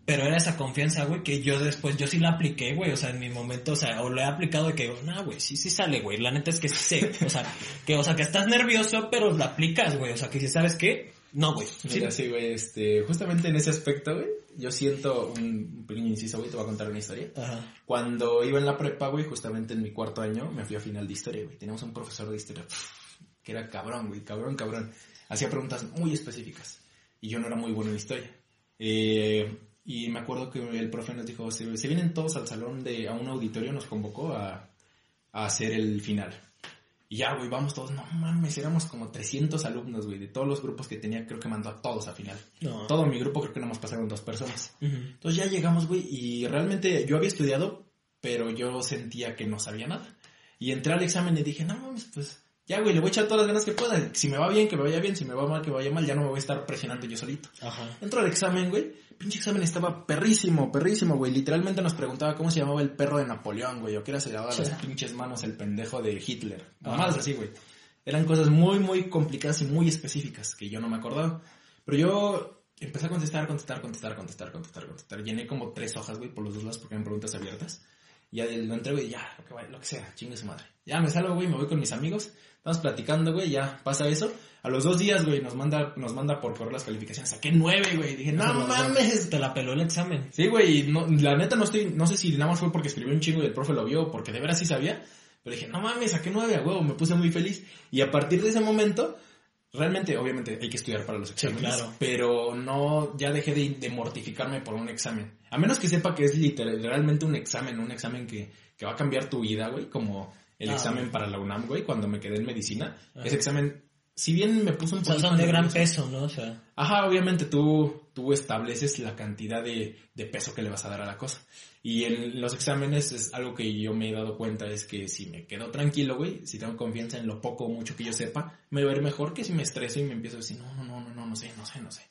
Pero era esa confianza, güey, que yo después, yo sí la apliqué, güey, o sea, en mi momento, o sea, o lo he aplicado de que, no, güey, sí, sí sale, güey, la neta es que sí sé, o sea, que, o sea, que estás nervioso, pero lo aplicas, güey, o sea, que si sabes qué, no, güey, Mira, sí, güey, este, justamente en ese aspecto, güey, yo siento un pequeño inciso, güey, te voy a contar una historia. Ajá. Cuando iba en la prepa, güey, justamente en mi cuarto año, me fui a final de historia, güey. Teníamos un profesor de historia que era cabrón, güey, cabrón, cabrón. Hacía preguntas muy específicas y yo no era muy bueno en historia. Eh, y me acuerdo que el profe nos dijo, se, se vienen todos al salón de, a un auditorio, nos convocó a, a hacer el final. Y ya, güey, vamos todos, no mames, éramos como 300 alumnos, güey, de todos los grupos que tenía, creo que mandó a todos a final. No. Todo mi grupo creo que nomás pasaron dos personas. Ujú. Entonces ya llegamos, güey, y realmente yo había estudiado, pero yo sentía que no sabía nada. Y entré al examen y dije, no mames, pues ya, güey, le voy a echar todas las ganas que pueda. Si me va bien, que me vaya bien. Si me va mal, que vaya mal. Ya no me voy a estar presionando yo solito. Ajá. Entro al examen, güey. Pinche examen estaba perrísimo, perrísimo, güey. Literalmente nos preguntaba cómo se llamaba el perro de Napoleón, güey. O qué era se llamaba las pinches manos el pendejo de Hitler. Mamadas así, güey. Eran cosas muy, muy complicadas y muy específicas que yo no me acordaba. Pero yo empecé a contestar, contestar, contestar, contestar, contestar, contestar. Llené como tres hojas, güey, por los dos lados porque eran preguntas abiertas. Y ya lo entrego y ya, lo que, vaya, lo que sea, chingue su madre. Ya me salgo, güey, me voy con mis amigos. Estamos platicando, güey, ya pasa eso. A los dos días, güey, nos manda, nos manda por correo las calificaciones. Saqué nueve, güey. Dije, no mames. Te la peló el examen. Sí, güey, no, la neta no estoy, no sé si nada más fue porque escribió un chingo y el profe lo vio, porque de veras sí sabía. Pero dije, no mames, saqué nueve a huevo, me puse muy feliz. Y a partir de ese momento, realmente, obviamente, hay que estudiar para los exámenes. claro. Pero no, ya dejé de, de mortificarme por un examen. A menos que sepa que es literal, realmente un examen, un examen que, que va a cambiar tu vida, güey, como el Ah, examen para la UNAM, güey, cuando me quedé en medicina. Ajá. Ese examen, si bien me puso un O sea, poquito son de gran peso, ¿no? O sea, Ajá, obviamente tú, tú estableces la cantidad de, de peso que le vas a dar a la cosa. Y en los exámenes es algo que yo me he dado cuenta, es que si me quedo tranquilo, güey, si tengo confianza en lo poco o mucho que yo sepa, me va a ir mejor que si me estreso y me empiezo a decir, no, no, no, no, no, sé, no sé, no sé.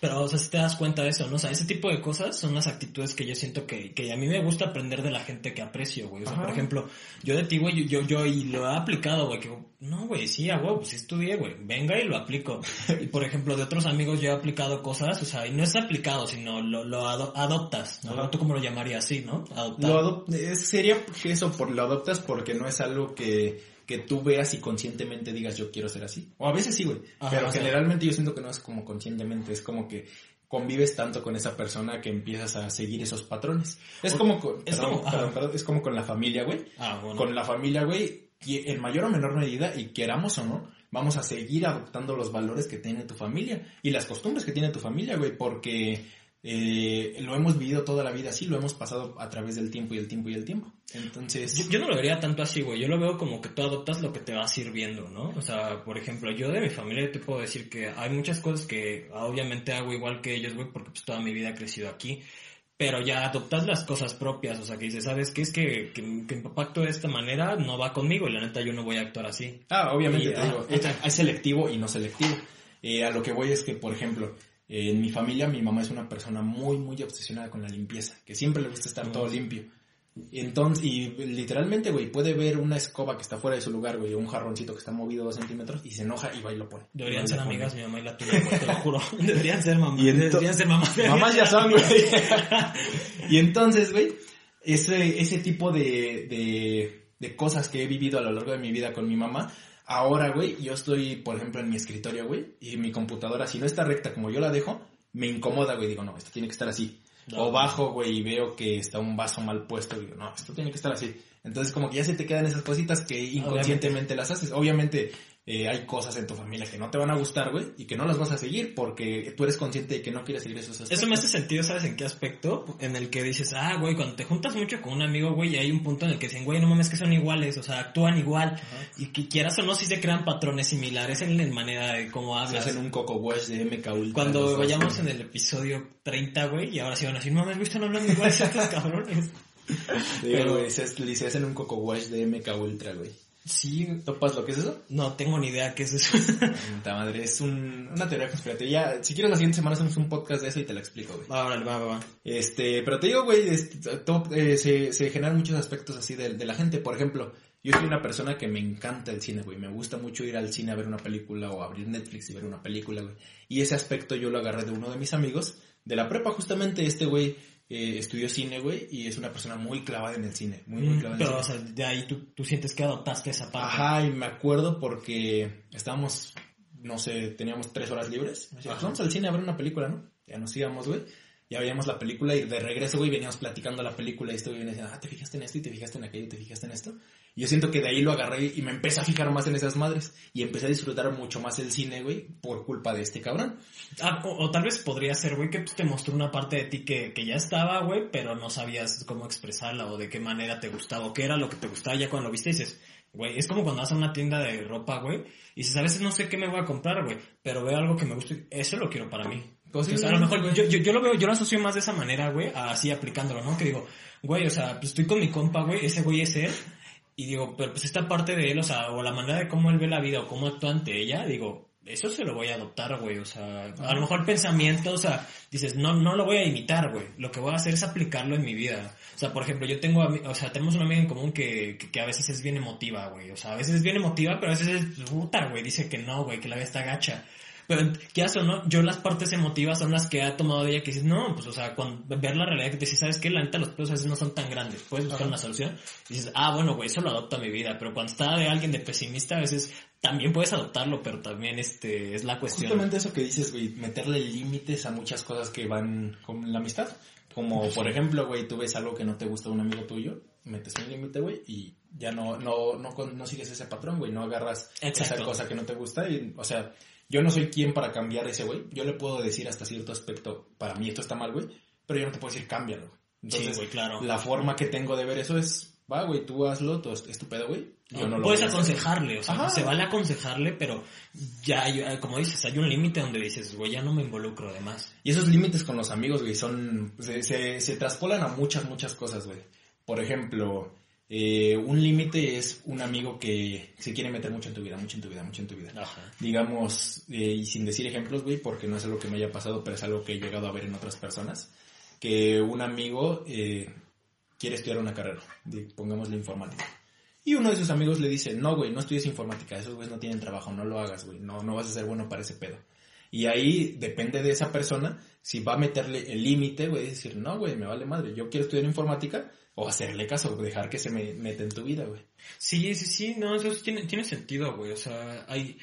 Pero, o sea, si te das cuenta de eso, ¿no? O sea, ese tipo de cosas son las actitudes que yo siento que, que a mí me gusta aprender de la gente que aprecio, güey. O sea, Ajá. por ejemplo, yo de ti, güey, yo, yo, y lo he aplicado, güey, que, no, güey, sí, a huevo, pues sí estudié, güey, venga y lo aplico. Y, por ejemplo, de otros amigos yo he aplicado cosas, o sea, y no es aplicado, sino lo, lo ado- adoptas, ¿no? Ajá. ¿Tú cómo lo llamarías así, no? Adoptar. Lo adop- es- sería eso, por lo adoptas porque no es algo que, que tú veas y conscientemente digas yo quiero ser así. O a veces sí, güey. Pero generalmente yo siento que no es como conscientemente, es como que convives tanto con esa persona que empiezas a seguir esos patrones. Es O- como con, es perdón, como- ajá. perdón, perdón, es como con la familia, güey. Ah, bueno. Con la familia, güey, y en mayor o menor medida, y queramos o no, vamos a seguir adoptando los valores que tiene tu familia y las costumbres que tiene tu familia, güey, porque eh, lo hemos vivido toda la vida así, lo hemos pasado a través del tiempo y el tiempo y el tiempo. Entonces, Yo, yo no lo vería tanto así, güey. Yo lo veo como que tú adoptas lo que te va sirviendo, ¿no? O sea, por ejemplo, yo de mi familia te puedo decir que hay muchas cosas que obviamente hago igual que ellos, güey, porque pues toda mi vida he crecido aquí. Pero ya adoptas las cosas propias, o sea, que dices, ¿sabes qué? Es que, que, que mi papá actúa de esta manera, no va conmigo y la neta yo no voy a actuar así. Ah, obviamente, Y, te ah, digo, es, es selectivo y no selectivo. Eh, a lo que voy es que, por ejemplo, eh, en mi familia mi mamá es una persona muy, muy obsesionada con la limpieza, que siempre le gusta estar todo limpio. Entonces, y literalmente, güey, puede ver una escoba que está fuera de su lugar, güey, o un jarroncito que está movido dos centímetros y se enoja y va y lo pone. Deberían ser pone. amigas mi mamá y la tuya, te lo juro. Deberían ser mamás. Y Deberían ser mamás. Mamás ya son, güey. y entonces, güey, ese, ese tipo de, de, de cosas que he vivido a lo largo de mi vida con mi mamá, ahora, güey, yo estoy, por ejemplo, en mi escritorio, güey, y mi computadora, si no está recta como yo la dejo, me incomoda, güey, digo, no, esto tiene que estar así. No. O bajo, güey, y veo que está un vaso mal puesto, digo, no, esto tiene que estar así. Entonces, como que ya se te quedan esas cositas que inconscientemente las haces. Obviamente, eh, hay cosas en tu familia que no te van a gustar, güey, y que no las vas a seguir porque tú eres consciente de que no quieres seguir esos aspectos. Eso me hace sentido, ¿sabes en qué aspecto? En el que dices, ah, güey, cuando te juntas mucho con un amigo, güey, y hay un punto en el que dicen, güey, no mames que son iguales, o sea, actúan igual. Y que quieras o no, si se crean patrones similares en la manera de cómo Se hablas. hacen un coco wash de MK Ultra. Cuando vayamos en el episodio 30, güey, y ahora sí van a decir, no mames, güey, están hablando iguales estos cabrones. Pero- güey, se, se hacen un coco wash de MK Ultra, güey. Sí, ¿Topas lo que es eso? no tengo ni idea qué es eso. Puta madre, es un- una teoría conspirativa. Ya, si quieres la siguiente semana hacemos un podcast de eso y te lo explico, güey. va, órale, va, va, va. Este, pero te digo, güey, este, to- eh, se, se generan muchos aspectos así de, de la gente. Por ejemplo, yo soy una persona que me encanta el cine, güey. Me gusta mucho ir al cine a ver una película o abrir Netflix y ver una película, güey. Y ese aspecto yo lo agarré de uno de mis amigos de la prepa, justamente este güey eh, estudió cine, güey, y es una persona muy clavada en el cine, muy, muy Mm, clavada en el Pero, cine. o sea, de ahí tú, tú sientes que adoptaste esa parte. Ajá, y me acuerdo porque estábamos, no sé, teníamos tres horas libres. Me decía, Ajá. "Pues vamos al cine a ver una película, ¿no? Ya nos íbamos, güey. Ya veíamos la película y de regreso, güey, veníamos platicando la película y este güey venía diciendo, ah, te fijaste en esto y te fijaste en aquello y te fijaste en esto. Y yo siento que de ahí lo agarré y me empecé a fijar más en esas madres y empecé a disfrutar mucho más el cine, güey, por culpa de este cabrón. Ah, o, tal vez podría ser, güey, que pues, te mostró una parte de ti que, que ya estaba, güey, pero no sabías cómo expresarla o de qué manera te gustaba o qué era lo que te gustaba ya cuando lo viste dices, güey, es como cuando vas a una tienda de ropa, güey, y dices, a veces no sé qué me voy a comprar, güey, pero veo algo que me gusta y eso lo quiero para mí. O sea, a lo mejor yo, yo, yo lo veo, yo lo asocio más de esa manera, güey, así aplicándolo, ¿no? Que digo, güey, o sea, pues estoy con mi compa, güey, ese güey es él, y digo, pero pues esta parte de él, o sea, o la manera de cómo él ve la vida o cómo actúa ante ella, digo, eso se lo voy a adoptar, güey, o sea, a lo mejor pensamiento, o sea, dices, no, no lo voy a imitar, güey, lo que voy a hacer es aplicarlo en mi vida. O sea, por ejemplo, yo tengo, o sea, tenemos una amiga en común que, que, que a veces es bien emotiva, güey, o sea, a veces es bien emotiva, pero a veces es puta, güey, dice que no, güey, que la vida está gacha. Pero, ¿qué hace o no? Yo las partes emotivas son las que ha tomado ella que dices, no, pues, o sea, con ver la realidad que te dices, ¿sabes qué? La neta, los pedos a veces no son tan grandes. Puedes buscar una solución. Y dices, ah, bueno, güey, eso lo adopto a mi vida. Pero cuando está de alguien de pesimista, a veces también puedes adoptarlo, pero también, este, es la cuestión. Justamente eso que dices, güey, meterle límites a muchas cosas que van con la amistad. Como, por ejemplo, güey, tú ves algo que no te gusta de un amigo tuyo, metes un límite, güey, y ya no, no, no, no sigues ese patrón, güey, no agarras esa Exacto. cosa que no te gusta. Y, o sea, yo no soy quien para cambiar ese, güey. Yo le puedo decir hasta cierto aspecto, para mí esto está mal, güey, pero yo no te puedo decir cámbialo. Entonces, sí, güey, claro. la forma que tengo de ver eso es, va, güey, tú hazlo, tú es tu pedo, güey. Yo no lo Puedes aconsejarle, o sea, Ajá. se vale aconsejarle, pero ya, hay- como dices, hay un límite donde dices, güey, ya no me involucro además. Y esos límites con los amigos, güey, son. Se, se, se traspolan a muchas, muchas cosas, güey. Por ejemplo, eh, un límite es un amigo que se quiere meter mucho en tu vida, mucho en tu vida, mucho en tu vida. Ajá. Digamos, eh, y sin decir ejemplos, güey, porque no es algo que me haya pasado, pero es algo que he llegado a ver en otras personas. Que un amigo eh, quiere estudiar una carrera, de, pongámosle informática. Y uno de sus amigos le dice, no, güey, no estudies informática, esos güeyes no tienen trabajo, no lo hagas, güey, no, no vas a ser bueno para ese pedo. Y ahí depende de esa persona si va a meterle el límite, güey, decir, no, güey, me vale madre, yo quiero estudiar informática, o hacerle caso, dejar que se me meta en tu vida, güey. Sí, sí, sí, no, eso tiene, tiene sentido, güey, o sea, hay,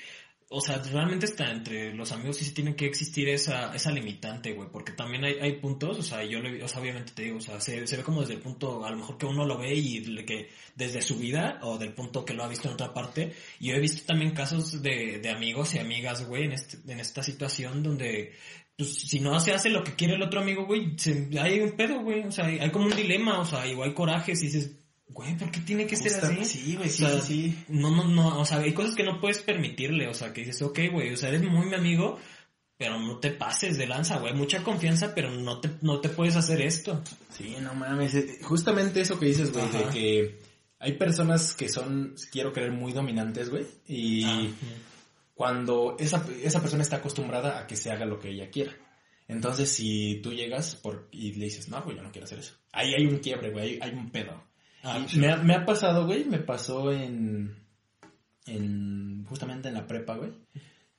o sea, realmente está entre los amigos sí, tiene que existir esa, esa limitante, güey, porque también hay, hay puntos, o sea, yo le, o sea, obviamente te digo, o sea, se, se ve como desde el punto, a lo mejor que uno lo ve y que desde su vida, o del punto que lo ha visto en otra parte, y yo he visto también casos de, de amigos y amigas, güey, en este, en esta situación donde, pues, si no se hace lo que quiere el otro amigo, güey, se- hay un pedo, güey, o sea, hay, hay como un dilema, o sea, igual hay corajes y dices, güey, ¿por qué tiene que ser así? Sí, güey, sí, O sea, sí, sí. No, no, no, o sea, hay cosas que no puedes permitirle, o sea, que dices, ok, güey, o sea, eres muy mi amigo, pero no te pases de lanza, güey, mucha confianza, pero no te, no te puedes hacer esto. Sí, no mames. eh, Justamente eso que dices, güey, de que hay personas que son, quiero creer, muy dominantes, güey. Y Ah, cuando esa, esa persona está acostumbrada a que se haga lo que ella quiera. Entonces, si tú llegas por, y le dices, no, güey, yo no quiero hacer eso. Ahí hay un quiebre, güey, hay, hay un pedo. Ah, Y me, ha, me ha pasado, güey, me pasó en, en, justamente en la prepa, güey.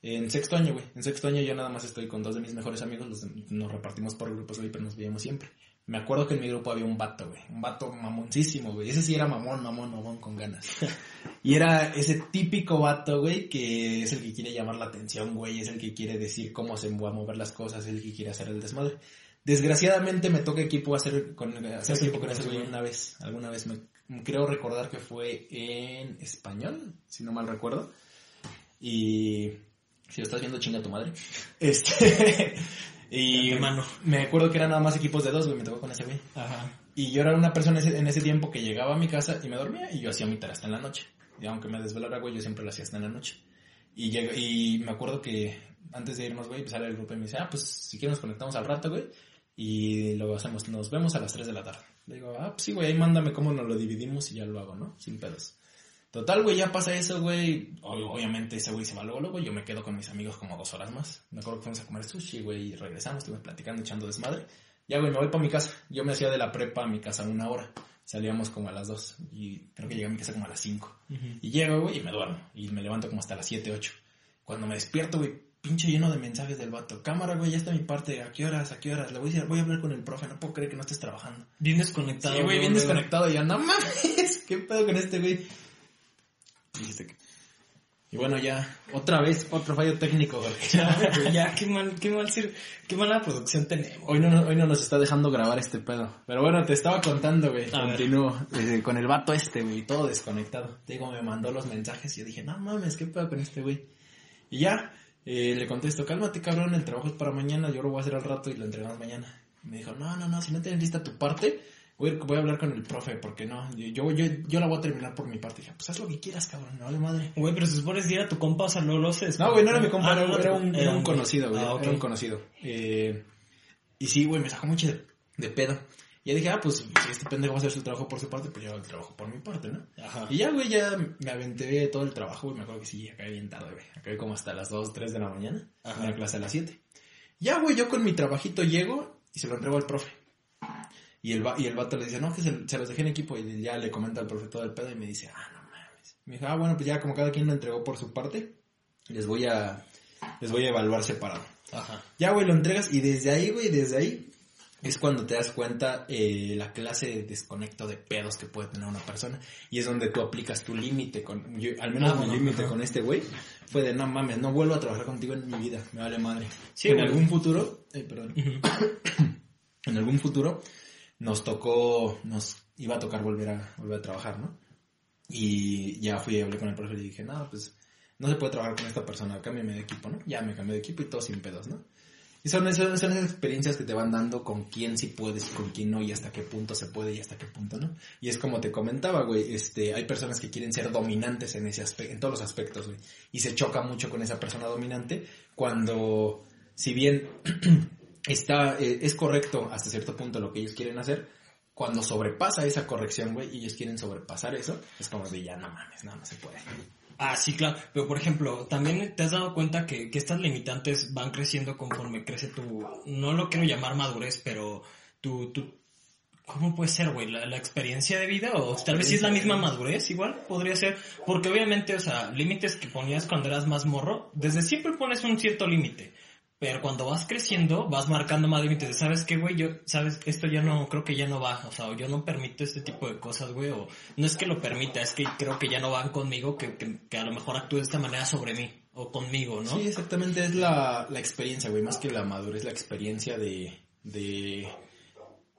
En sexto año, güey. En sexto año yo nada más estoy con dos de mis mejores amigos, los nos repartimos por grupos, güey, pero nos veíamos siempre. Me acuerdo que en mi grupo había un vato, güey. Un vato mamoncísimo, güey. Ese sí era mamón, mamón, mamón con ganas. y era ese típico vato, güey, que es el que quiere llamar la atención, güey. Es el que quiere decir cómo se van a mover las cosas, es el que quiere hacer el desmadre. Desgraciadamente me toca equipo hacer, con, hacer equipo con ese güey una vez. Alguna vez me creo recordar que fue en español, si no mal recuerdo. Y si lo estás viendo, chinga tu madre. Este. y De mano. me acuerdo que eran nada más equipos de dos, güey. Me tocó con ese güey. Ajá. Y yo era una persona en ese tiempo que llegaba a mi casa y me dormía y yo hacía mi tarea hasta en la noche. Y aunque me desvelara, güey, yo siempre lo hacía hasta en la noche. Y, llega- y me acuerdo que antes de irnos, güey, pues sale el grupo y me dice, ah, pues si quieres nos conectamos al rato, güey. Y lo hacemos, nos vemos a las 3 de la tarde. Le digo, ah, pues sí, güey, ahí mándame cómo nos lo dividimos y ya lo hago, ¿no? Sin pedos. Total, güey, ya pasa eso, güey. Ob- Obviamente ese güey se va luego, luego. Yo me quedo con mis amigos como dos horas más. Me acuerdo que fuimos a comer sushi, güey, y regresamos, estuvimos platicando, echando desmadre. Ya, güey, me voy para mi casa. Yo me hacía de la prepa a mi casa una hora. Salíamos como a las dos. Y creo que llegué a mi casa como a las cinco. Y llego, güey, y me duermo. Y me levanto como hasta las siete, ocho. Cuando me despierto, güey, pinche lleno de mensajes del vato. Cámara, güey, ya está mi parte. ¿A qué horas? ¿A qué horas? Le voy a decir, voy a hablar con el profe. No puedo creer que no estés trabajando. Bien desconectado. Sí, güey, bien desconectado. Y yo, no mames, ¿qué pedo con este güey? Dijiste que... Y bueno, ya, otra vez, otro fallo técnico, güey. luego. ya, qué mal, qué mal, qué mala producción tenemos. Hoy no, hoy no nos está dejando grabar este pedo. Pero bueno, te estaba contando, güey. Continúo. eh, con el vato este, güey, todo desconectado. Te Digo, me mandó los mensajes y yo dije, no mames, ¿qué pedo con este güey? Y ya, eh, le contesto, cálmate, cabrón, el trabajo es para mañana, yo lo voy a hacer al rato y lo entregamos mañana. Me dijo, no, no, no, si no tienes lista tu parte, voy, a- voy a hablar con el profe, porque no, yo, yo, yo, la voy a terminar por mi parte. dije, pues haz lo que quieras, cabrón, no vale madre. Güey, pero se supone que era tu compa, o sea, no lo sé. No, güey, no era mi compa, Ah, era, no, era un, era un güey. conocido, güey. Ah. Era un conocido. Eh, y sí, güey, me sacó mucho de, de pedo. Y ya dije, ah, pues si este pendejo va a hacer su trabajo por su parte, pues yo hago el trabajo por mi parte, ¿no? Ajá. Y ya, güey, ya me aventé todo el trabajo, güey. Me acuerdo que sí, acabé bien tarde, güey. Acabé como hasta las 2, 3 de la mañana. Ajá. Una clase a las 7. Ya, güey, yo con mi trabajito llego y se lo entrego al profe. Y el, va- y el vato le dice, no, que se, se los dejé en equipo. Y ya le comenta al profe todo el pedo y me dice, ah, no mames. Me dijo, ah, bueno, pues ya como cada quien lo entregó por su parte, les voy a, les voy a evaluar separado. Ajá. Ya, güey, lo entregas y desde ahí, güey, desde ahí es cuando te das cuenta eh, la clase de desconecto de pedos que puede tener una persona y es donde tú aplicas tu límite con, yo- al menos Ah, mi bueno, límite con este güey fue de no mames, no vuelvo a trabajar contigo en mi vida, me vale madre. Sí, en algún futuro, eh, perdón, en algún futuro nos tocó, nos iba a tocar volver a, volver a trabajar, ¿no? Y ya fui y hablé con el profe y dije, no, pues no se puede trabajar con esta persona, cámbiame de equipo, ¿no? Ya me cambié de equipo y todo sin pedos, ¿no? Y son, esas- son esas experiencias que te van dando con quién sí puedes y con quién no, y hasta qué punto se puede y hasta qué punto no. Y es como te comentaba, güey, este, hay personas que quieren ser dominantes en ese aspecto, en todos los aspectos, güey. Y se choca mucho con esa persona dominante cuando, si bien está, eh, es correcto hasta cierto punto lo que ellos quieren hacer, cuando sobrepasa esa corrección, güey, y ellos quieren sobrepasar eso, es como de ya no mames, no, no se puede. Ah, sí, claro. Pero, por ejemplo, también te has dado cuenta que, que estas limitantes van creciendo conforme crece tu... No lo quiero llamar madurez, pero tu... tu ¿Cómo puede ser, güey? ¿La, la experiencia de vida? O tal vez si es la misma madurez, igual podría ser. Porque obviamente, o sea, límites que ponías cuando eras más morro, desde siempre pones un cierto límite. Pero cuando vas creciendo, vas marcando más límites. ¿Sabes qué, güey? Yo, ¿sabes? Esto ya no, creo que ya no va. O sea, yo no permito este tipo de cosas, güey. O no es que lo permita, es que creo que ya no van conmigo, que, que, a lo mejor actúe de esta manera sobre mí. O conmigo, ¿no? Sí, exactamente, es la, la experiencia, güey, más que la madurez, la experiencia de, de,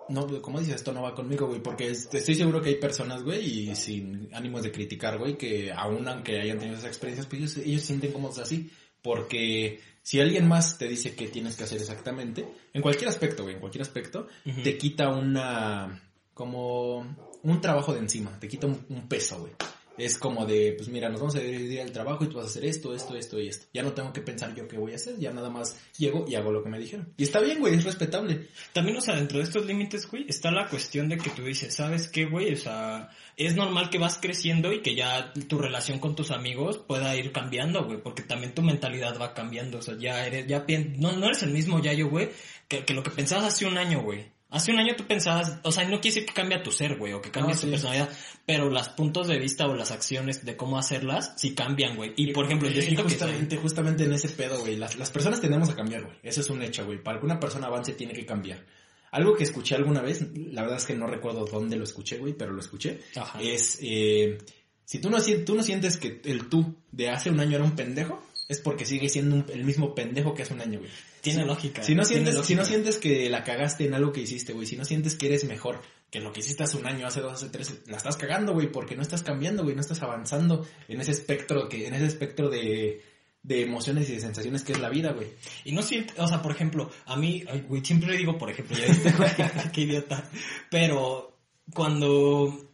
no, como dices, esto no va conmigo, güey, porque es- estoy seguro que hay personas, güey, y sin ánimos de criticar, güey, que aún aunque hayan tenido esas experiencias, pues ellos, ellos sienten cómodos así, porque si alguien más te dice qué tienes que hacer exactamente, en cualquier aspecto, güey, en cualquier aspecto, te quita una, como, un trabajo de encima, te quita un, un peso, güey. Es como de, pues mira, nos vamos a dividir el trabajo y tú vas a hacer esto, esto, esto y esto. Ya no tengo que pensar yo qué voy a hacer, ya nada más llego y hago lo que me dijeron. Y está bien, güey, es respetable. También, o sea, dentro de estos límites, güey, está la cuestión de que tú dices, ¿sabes qué, güey? O sea, es normal que vas creciendo y que ya tu relación con tus amigos pueda ir cambiando, güey, porque también tu mentalidad va cambiando, o sea, ya eres, ya no, no eres el mismo Yayo, güey, que, que lo que pensabas hace un año, güey. Hace un año tú pensabas, o sea, no quiere decir que cambia tu ser, güey, o que cambie No, tu sí. personalidad, pero los puntos de vista o las acciones de cómo hacerlas sí cambian, güey. Y, por ejemplo, yo siento que... justamente, justamente en ese pedo, güey, las, las personas tendemos a cambiar, güey. Eso es un hecho, güey. Para que una persona avance tiene que cambiar. Algo que escuché alguna vez, la verdad es que no recuerdo dónde lo escuché, güey, pero lo escuché. Ajá. Es, eh, si tú no, sien- tú no sientes que el tú de hace un año era un pendejo, es porque sigue siendo un- el mismo pendejo que hace un año, güey. Tiene Si- lógica. Si no, sientes, si no sientes que la cagaste en algo que hiciste, güey, si no sientes que eres mejor que lo que hiciste hace un año, hace dos, hace tres, la estás cagando, güey, porque no estás cambiando, güey, no estás avanzando en ese espectro, que, en ese espectro de, de emociones y de sensaciones que es la vida, güey. Y no siente, o sea, por ejemplo, a mí, ay, güey, siempre le digo, por ejemplo, ya viste, güey, qué idiota. Pero cuando,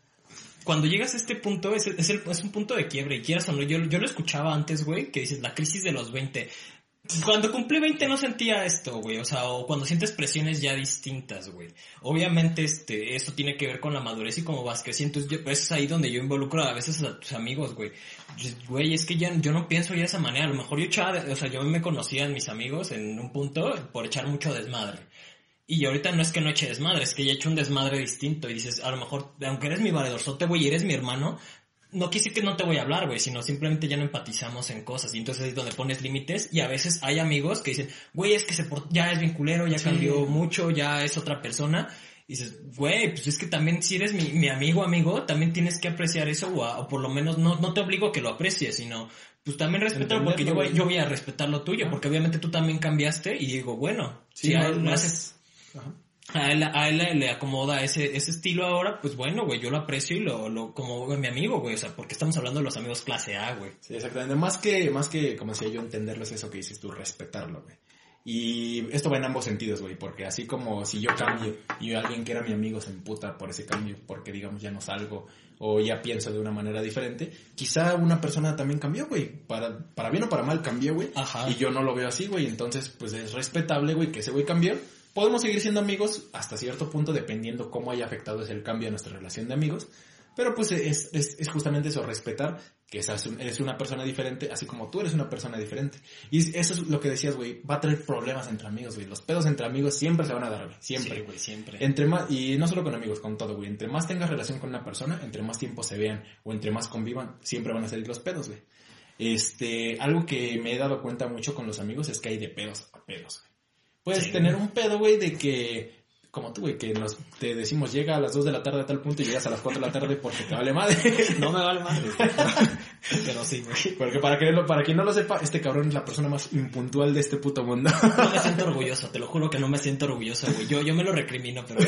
cuando llegas a este punto, es, es, el- es un punto de quiebre, y quieras o no, yo, yo lo escuchaba antes, güey, que dices, la crisis de los 20. Cuando cumplí 20 no sentía esto, güey. O sea, o cuando sientes presiones ya distintas, güey. Obviamente, este, esto tiene que ver con la madurez y cómo vas creciendo. Entonces, yo- es ahí donde yo involucro a veces a tus amigos, güey. Yo- Güey, es que ya yo no pienso ya de esa manera. A lo mejor yo echaba, o sea, yo me conocía en mis amigos en un punto por echar mucho desmadre. Y ahorita no es que no eche desmadre, es que ya he hecho un desmadre distinto. Y dices, a lo mejor, aunque eres mi valedorzote, güey, y eres mi hermano, no quise decir que no te voy a hablar, güey, sino simplemente ya no empatizamos en cosas. Y entonces es donde pones límites. Y a veces hay amigos que dicen, güey, es que se ya es bien culero, ya cambió mucho, ya es otra persona. Y dices, güey, pues es que también si eres mi, mi amigo, amigo, también tienes que apreciar eso, o, a- o por lo menos no, no te obligo a que lo aprecies, sino pues también respetarlo porque yo voy, Entenderlo, yo voy a respetar lo tuyo, porque obviamente tú también cambiaste y digo, bueno, si no, él no haces Ajá. A él, a él le- acomoda ese, ese estilo ahora, pues bueno, güey, yo lo aprecio y lo, lo como mi amigo, güey, o sea, porque estamos hablando de los amigos clase A, güey. Sí, exactamente. Más que, más que, como decía yo, entenderlo es eso que dices tú, respetarlo, güey. Y esto va en ambos sentidos, güey, porque así como si yo cambio y alguien que era mi amigo se emputa por ese cambio, porque digamos ya no salgo o ya pienso de una manera diferente, quizá una persona también cambió, güey, para, para bien o para mal cambió, güey, Ajá. y yo no lo veo así, güey, entonces pues es respetable, güey, que ese güey cambió. Podemos seguir siendo amigos hasta cierto punto dependiendo cómo haya afectado ese el cambio a nuestra relación de amigos, pero pues es, es, es justamente eso, respetar que eres una persona diferente, así como tú eres una persona diferente. Y eso es lo que decías, güey, va a traer problemas entre amigos, güey. Los pedos entre amigos siempre se van a dar, güey, siempre. Sí, güey, siempre. Entre más, y no solo con amigos, con todo, güey. Entre más tengas relación con una persona, entre más tiempo se vean o entre más convivan, siempre van a salir los pedos, güey. Este, algo que me he dado cuenta mucho con los amigos es que hay de pedos a pedos, güey. Puedes Sí. tener un pedo, güey, de que, como tú, güey, que nos, te decimos llega a las 2 de la tarde a tal punto y llegas a las 4 de la tarde porque te vale madre. No me vale más. Pero sí, güey. Porque para, que, para quien no lo sepa, este cabrón es la persona más impuntual de este puto mundo. No me siento orgulloso, te lo juro que no me siento orgulloso, güey. Yo, yo me lo recrimino, pero...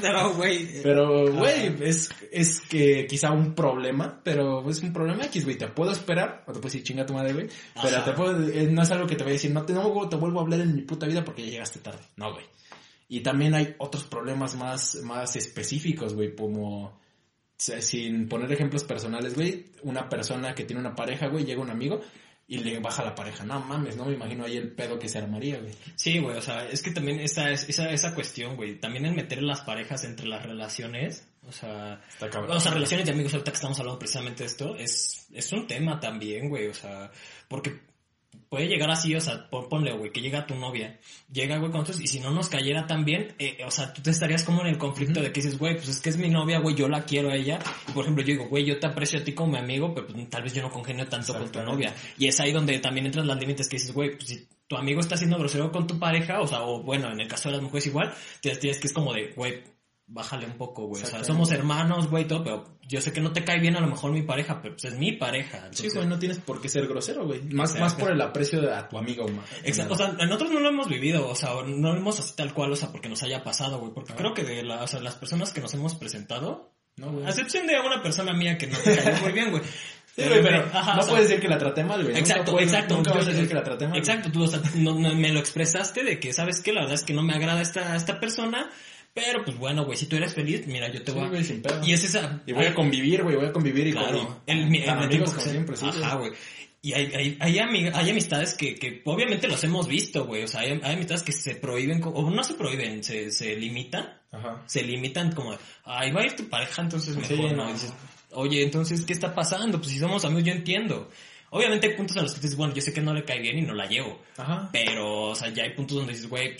Pero, güey... Pero, güey, es, es que quizá un problema, pero es un problema X, güey. Te puedo esperar, o te puedo decir chinga tu madre, güey. Pero te puedo, eh, no es algo que te voy a decir, no te, no te vuelvo a hablar en mi puta vida porque ya llegaste tarde. No, güey. Y también hay otros problemas más, más específicos, güey, como, sin poner ejemplos personales, güey, una persona que tiene una pareja, güey, llega un amigo y le baja la pareja. No mames, no me imagino ahí el pedo que se armaría, güey. Sí, güey, o sea, es que también esa, es- esa, esa cuestión, güey, también en meter las parejas entre las relaciones, o sea, Está cabrón. o sea, relaciones de amigos, ahorita que estamos hablando precisamente de esto, es, es un tema también, güey, o sea, porque puede llegar así, o sea, pon- ponle, güey, que llega tu novia, llega, güey, con nosotros, y si no nos cayera tan bien, eh, o sea, tú te estarías como en el conflicto de que dices, güey, pues es que es mi novia, güey, yo la quiero a ella, y por ejemplo, yo digo, güey, yo te aprecio a ti como mi amigo, pero pues, tal vez yo no congenio tanto con tu novia, y es ahí donde también entran los límites que dices, güey, pues si tu amigo está siendo grosero con tu pareja, o sea, o bueno, en el caso de las mujeres igual, tienes, tienes que es como de, güey, bájale un poco, güey. O sea, somos hermanos, güey, todo, pero yo sé que no te cae bien a lo mejor mi pareja, pero pues es mi pareja. Sí, entonces- güey, no tienes por qué ser grosero, güey. Más, Exacto. más por el aprecio a tu amigo, Exacto, o sea, nosotros no lo hemos vivido, o sea, no lo hemos así tal cual, o sea, porque nos haya pasado, güey, porque creo que de la, o sea, las personas que nos hemos presentado, No, güey. a excepción de una persona mía que no te cayó muy bien, güey. Sí, güey, pero Ajá, no o sea, puedes decir que la traté mal, güey. Nunca Exacto, puedes- exacto. Nunca vas a sé- decir que la traté mal. Exacto, tú o sea, no- no- me lo expresaste de que, ¿sabes qué? La verdad es que no me agrada esta, esta persona, pero pues bueno, güey, si tú eres feliz, mira, yo te Sí, voy a... güey, sin pedo. Y es esa... Y voy a convivir, güey, voy a convivir y Claro, con el, mi- tan el amigos como siempre, sí. Ajá, güey. Y hay, hay, hay, ami- hay amistades que, que obviamente los hemos visto, güey. O sea, hay, hay amistades que se prohíben, o no se prohíben, se, se limitan. Ajá. Se limitan como, ay, va a ir tu pareja, entonces mejor Sí, no. no. Y dices, Oye, entonces, ¿qué está pasando? Pues si somos amigos, yo entiendo. Obviamente hay puntos en los que dices, bueno, yo sé que no le cae bien y no la llevo. Ajá. Pero, o sea, ya hay puntos donde dices, güey,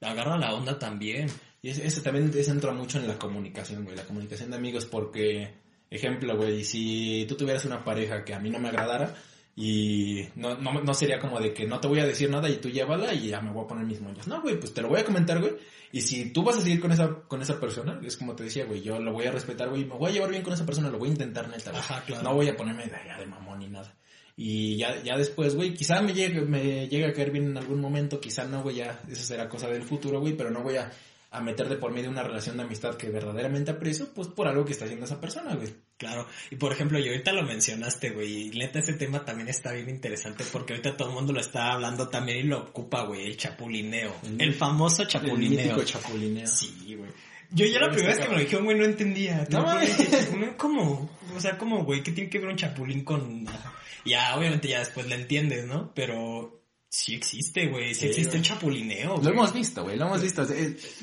agarra la onda también. Y ese, ese también entra mucho en la comunicación, güey. La comunicación de amigos porque, ejemplo, güey, si tú tuvieras una pareja que a mí no me agradara y no, no, no sería como de que no te voy a decir nada y tú llévala y ya me voy a poner mis moños. No, güey, pues te lo voy a comentar, güey. Y si tú vas a seguir con esa, con esa persona, es como te decía, güey, yo lo voy a respetar, güey, me voy a llevar bien con esa persona, lo voy a intentar neta. Ajá, claro. No voy a ponerme de, de mamón ni nada. Y ya, ya después, güey, quizá me llegue, me llegue a caer bien en algún momento, quizá no, güey, ya, eso será cosa del futuro, güey, pero no voy a, a meter de por medio una relación de amistad que verdaderamente aprecio, pues por algo que está haciendo esa persona, güey. Claro, y por ejemplo, y ahorita lo mencionaste, güey, y neta este tema también está bien interesante porque ahorita todo el mundo lo está hablando también y lo ocupa, güey, el chapulineo, El- el, famoso El chapulineo. mítico chapulineo. Sí, güey. Yo ya la primera vez que me lo dijeron, güey, no entendía. No, No, mames. ¿Cómo? O sea, ¿cómo, güey? ¿Qué tiene que ver un chapulín con...? Ya, obviamente ya después le entiendes, ¿no? Pero Sí existe, güey. Sí, Sí, existe el chapulineo, Lo hemos visto, güey, lo hemos visto.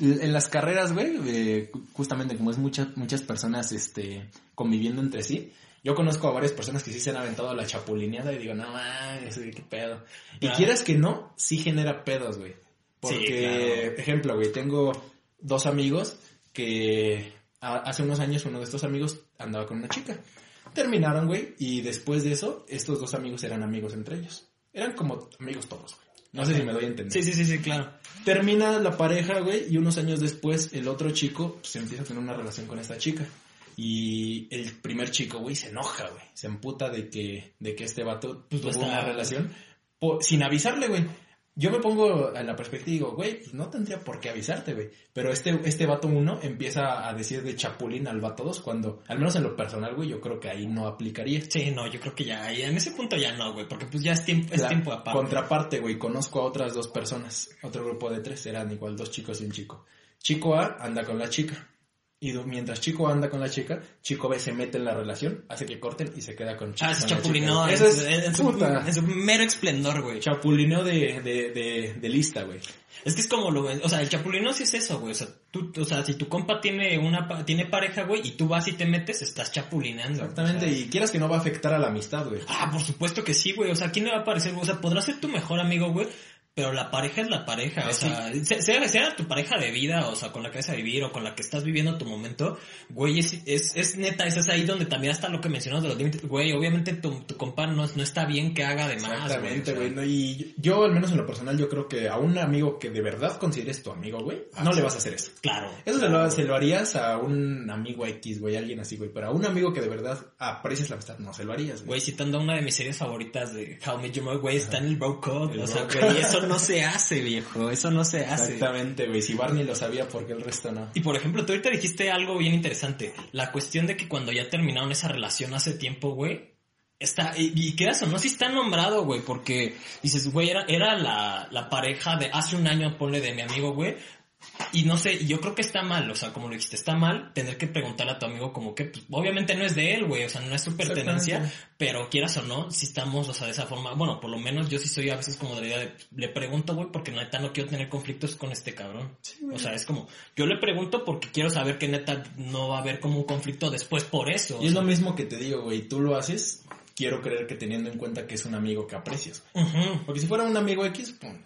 En las carreras, güey, eh, justamente como es muchas muchas personas este conviviendo entre sí, yo conozco a varias personas que sí se han aventado la chapulineada y digo, no mames, qué pedo. Y Claro. quieras que no, sí genera pedos, güey. Porque, claro. ejemplo, güey, tengo dos amigos que hace unos años uno de estos amigos andaba con una chica. Terminaron, güey, y después de eso, estos dos amigos eran amigos entre ellos. Eran como amigos todos, güey. No sé si me doy a entender. Sí, sí, sí, sí, claro. Termina la pareja, güey, y unos años después el otro chico pues, empieza a tener una relación con esta chica. Y el primer chico, güey, se enoja, güey. Se emputa de que, de que este vato Pues, tuvo una relación sin avisarle, güey. Yo me pongo en la perspectiva y digo, güey, pues no tendría por qué avisarte, güey. Pero este, este vato uno empieza a decir de chapulín al vato dos cuando, al menos en lo personal, güey, yo creo que ahí no aplicaría. Sí, no, yo creo que ya, ya en ese punto ya no, güey, porque pues ya es tiempo, es La tiempo aparte. Contraparte, güey, conozco a otras dos personas, otro grupo de tres, eran igual dos chicos y un chico. Chico A anda con la chica. Y mientras chico anda con la chica, chico B se mete en la relación, hace que corten y se queda con chico. Ah, es chapulineo. Eso es, en su, puta, en su mero esplendor, güey. chapulineo de, de, de, de lista, güey. Es que es como lo o sea, el chapulino sí es eso, güey, o sea, tú, o sea, si tu compa tiene una, pa- tiene pareja, güey, y tú vas y te metes, estás chapulineando. Exactamente, o sea. y quieras que no va a afectar a la amistad, güey. Ah, por supuesto que sí, güey, o sea, ¿quién le va a parecer? O sea, podrá ser tu mejor amigo, güey, pero la pareja es la pareja, o Sí. sea, se- sea, sea tu pareja de vida, o sea, con la que vas a vivir o con la que estás viviendo tu momento, güey, es, es, es neta, es ahí donde también hasta lo que mencionas de los límites, güey, obviamente tu, tu compa no, no está bien que haga de más, Exactamente, güey. no, y yo, al menos en lo personal, yo creo que a un amigo que de verdad consideres tu amigo, güey, no le vas a hacer eso. Claro. Eso se lo, se lo harías a un amigo X, güey, alguien así, güey. Pero a un amigo que de verdad aprecias la amistad, no se lo harías, güey. Güey, citando una de mis series favoritas de How Met Your Mother, güey, está en el bro code. O sea, güey, code. Eso no se hace, viejo. Eso no se hace. Exactamente, güey. Si Barney lo sabía, ¿por qué el resto no? Y por ejemplo, tú ahorita dijiste algo bien interesante. La cuestión de que cuando ya terminaron esa relación hace tiempo, güey, está, y, y quedas o no, si está nombrado, güey, porque dices, güey, era, era la, la pareja de hace un año, ponle de mi amigo, güey. Y no sé, yo creo que está mal, o sea, como lo dijiste, está mal tener que preguntarle a tu amigo como que, pues, obviamente no es de él, güey, o sea, no es su pertenencia, pero quieras o no, si estamos, o sea, de esa forma, bueno, por lo menos yo sí soy a veces como de la idea de, le pregunto, güey, porque neta no quiero tener conflictos con este cabrón. o sea, es como, yo le pregunto porque quiero saber que neta no va a haber como un conflicto después por eso. Y es sea. lo mismo que te digo, güey. Tú lo haces, quiero creer que teniendo en cuenta que es un amigo que aprecias. Ujú. Porque si fuera un amigo X, pum.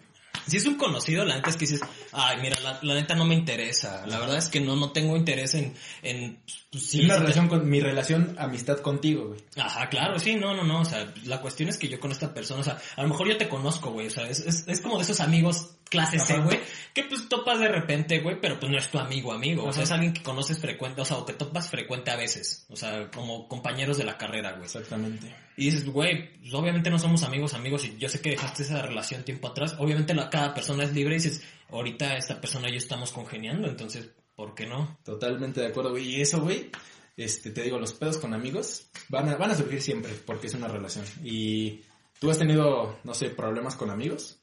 Si es un conocido, la neta es que dices, ay, mira, la, la neta no me interesa. La verdad es que no, no tengo interés en, en, pues, sí, Es te- relación con, mi relación, amistad contigo, güey. Ajá, claro, sí, no, no, no, o sea, la cuestión es que yo con esta persona, o sea, a lo mejor yo te conozco, güey, o sea, es, es, es como de esos amigos clase C, güey, que pues topas de repente, güey, pero pues no es tu amigo, amigo, o sea, es alguien que conoces frecuente, o sea, o que topas frecuente a veces, o sea, como compañeros de la carrera, güey. Exactamente. Y dices, güey, pues obviamente no somos amigos, amigos, y yo sé que dejaste esa relación tiempo atrás, obviamente la, cada persona es libre y dices, ahorita esta persona y yo estamos congeniando, entonces, ¿por qué no? Totalmente de acuerdo, güey. Y eso, güey, este, te digo, los pedos con amigos van a, van a surgir siempre porque es una relación. Y tú has tenido, no sé, problemas con amigos.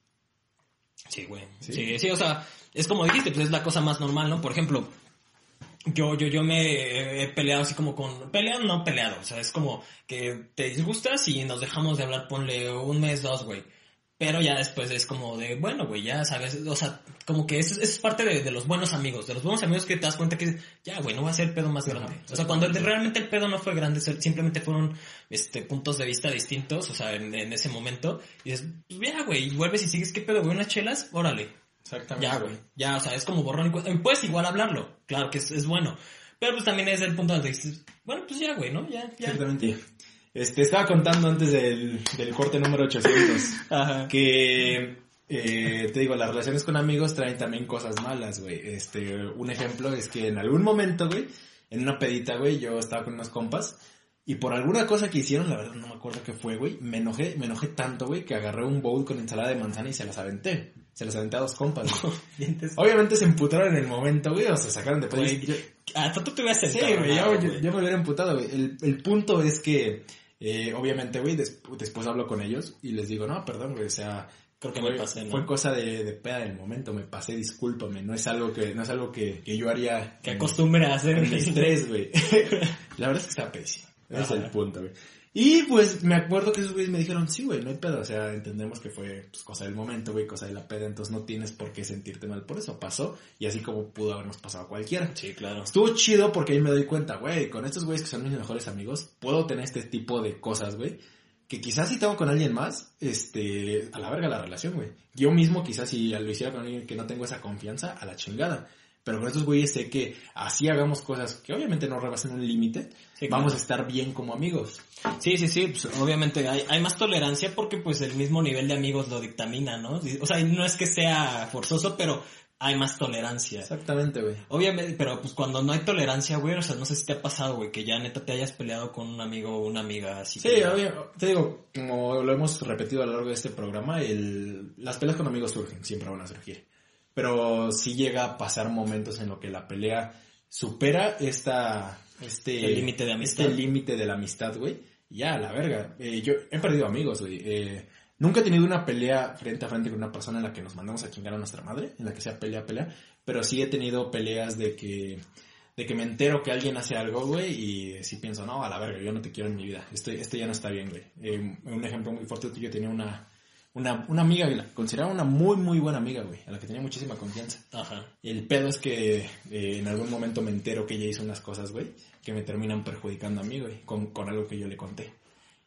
Sí, güey. ¿Sí? ¿Sí? sí, o sea, es como dijiste, pues es la cosa más normal, ¿no? Por ejemplo, yo, yo, yo me he peleado así como con, peleado no peleado, o sea, es como que te disgustas y nos dejamos de hablar, ponle un mes, dos, güey. Pero ya después es como de, bueno, güey, ya sabes, o sea, como que eso, eso es parte de, de los buenos amigos, de los buenos amigos que te das cuenta que, ya, güey, no va a ser pedo más grande. O sea, cuando realmente el pedo no fue grande, simplemente fueron, este, puntos de vista distintos, o sea, en, en ese momento, y dices, pues ya, güey, y vuelves y sigues, ¿qué pedo, güey? Unas chelas, órale, Exactamente. ya, güey. Ya, o sea, es como borrón y cuenta. Puedes igual hablarlo. Claro que es, es bueno. Pero pues también es el punto donde dices, bueno, pues ya, güey, ¿no? Ya, ya. Exactamente. Este, estaba contando antes del, del corte número 800 Ajá. que, eh, te digo, las relaciones con amigos traen también cosas malas, güey. Este, un ejemplo es que en algún momento, güey, en una pedita, güey, yo estaba con unos compas y por alguna cosa que hicieron, la verdad no me acuerdo qué fue, güey, me enojé, me enojé tanto, güey, que agarré un bowl con ensalada de manzana y se las aventé. Se las aventé a dos compas, güey. Obviamente se emputaron en el momento, güey, o se sacaron de pedo. Yo- Hasta tú te hubieras Sí, encabronado, güey, yo, yo, güey. yo me hubiera emputado, güey. El, el punto es que, eh, obviamente, güey, des- después hablo con ellos y les digo, no, perdón, güey, o sea, Creo que fue, me pasé, ¿no? fue cosa de, de peda del momento, me pasé, discúlpame, no es algo que, no es algo que, que yo haría Que acostumbre a hacer en estrés, güey. La verdad es que está pésimo. Ese es el punto, güey. Y pues me acuerdo que esos güeyes me dijeron, sí, güey, no hay pedo. O sea, entendemos que fue pues, cosa del momento, güey, cosa de la peda. Entonces no tienes por qué sentirte mal por eso. Pasó. Y así como pudo habernos pasado a cualquiera. Sí, claro. Estuvo chido porque ahí me doy cuenta, güey, con estos güeyes que son mis mejores amigos, puedo tener este tipo de cosas, güey. Que quizás si tengo con alguien más, este, a la verga la relación, güey. Yo mismo quizás si lo hiciera con alguien que no tengo esa confianza, a la chingada. Pero con estos güeyes sé que así hagamos cosas que obviamente no rebasen un límite, Sí, vamos a estar bien como amigos. Sí, sí, sí, pues obviamente hay, hay más tolerancia porque pues el mismo nivel de amigos lo dictamina, ¿no? O sea, no es que sea forzoso, pero hay más tolerancia. Exactamente, güey. Obviamente, pero pues cuando no hay tolerancia, güey, o sea, no sé si te ha pasado, güey, que ya neta te hayas peleado con un amigo o una amiga así. Sí, que- obvio, te digo, como lo hemos repetido a lo largo de este programa, el, las peleas con amigos surgen, siempre van a surgir. Pero sí llega a pasar momentos en lo que la pelea supera esta, este, El límite de amistad. Este límite de la amistad, güey. Ya, la verga. Eh, yo he perdido amigos, güey. Eh, nunca he tenido una pelea frente a frente con una persona en la que nos mandamos a chingar a nuestra madre, en la que sea pelea, pelea. Pero sí he tenido peleas de que, de que me entero que alguien hace algo, güey, y sí pienso, no, a la verga, yo no te quiero en mi vida. Esto, esto ya no está bien, güey. Eh, un ejemplo muy fuerte yo tenía una, una, una amiga, la consideraba una muy, muy buena amiga, güey, a la que tenía muchísima confianza. Ajá. El pedo es que eh, en algún momento me entero que ella hizo unas cosas, güey, que me terminan perjudicando a mí, güey, con, con algo que yo le conté.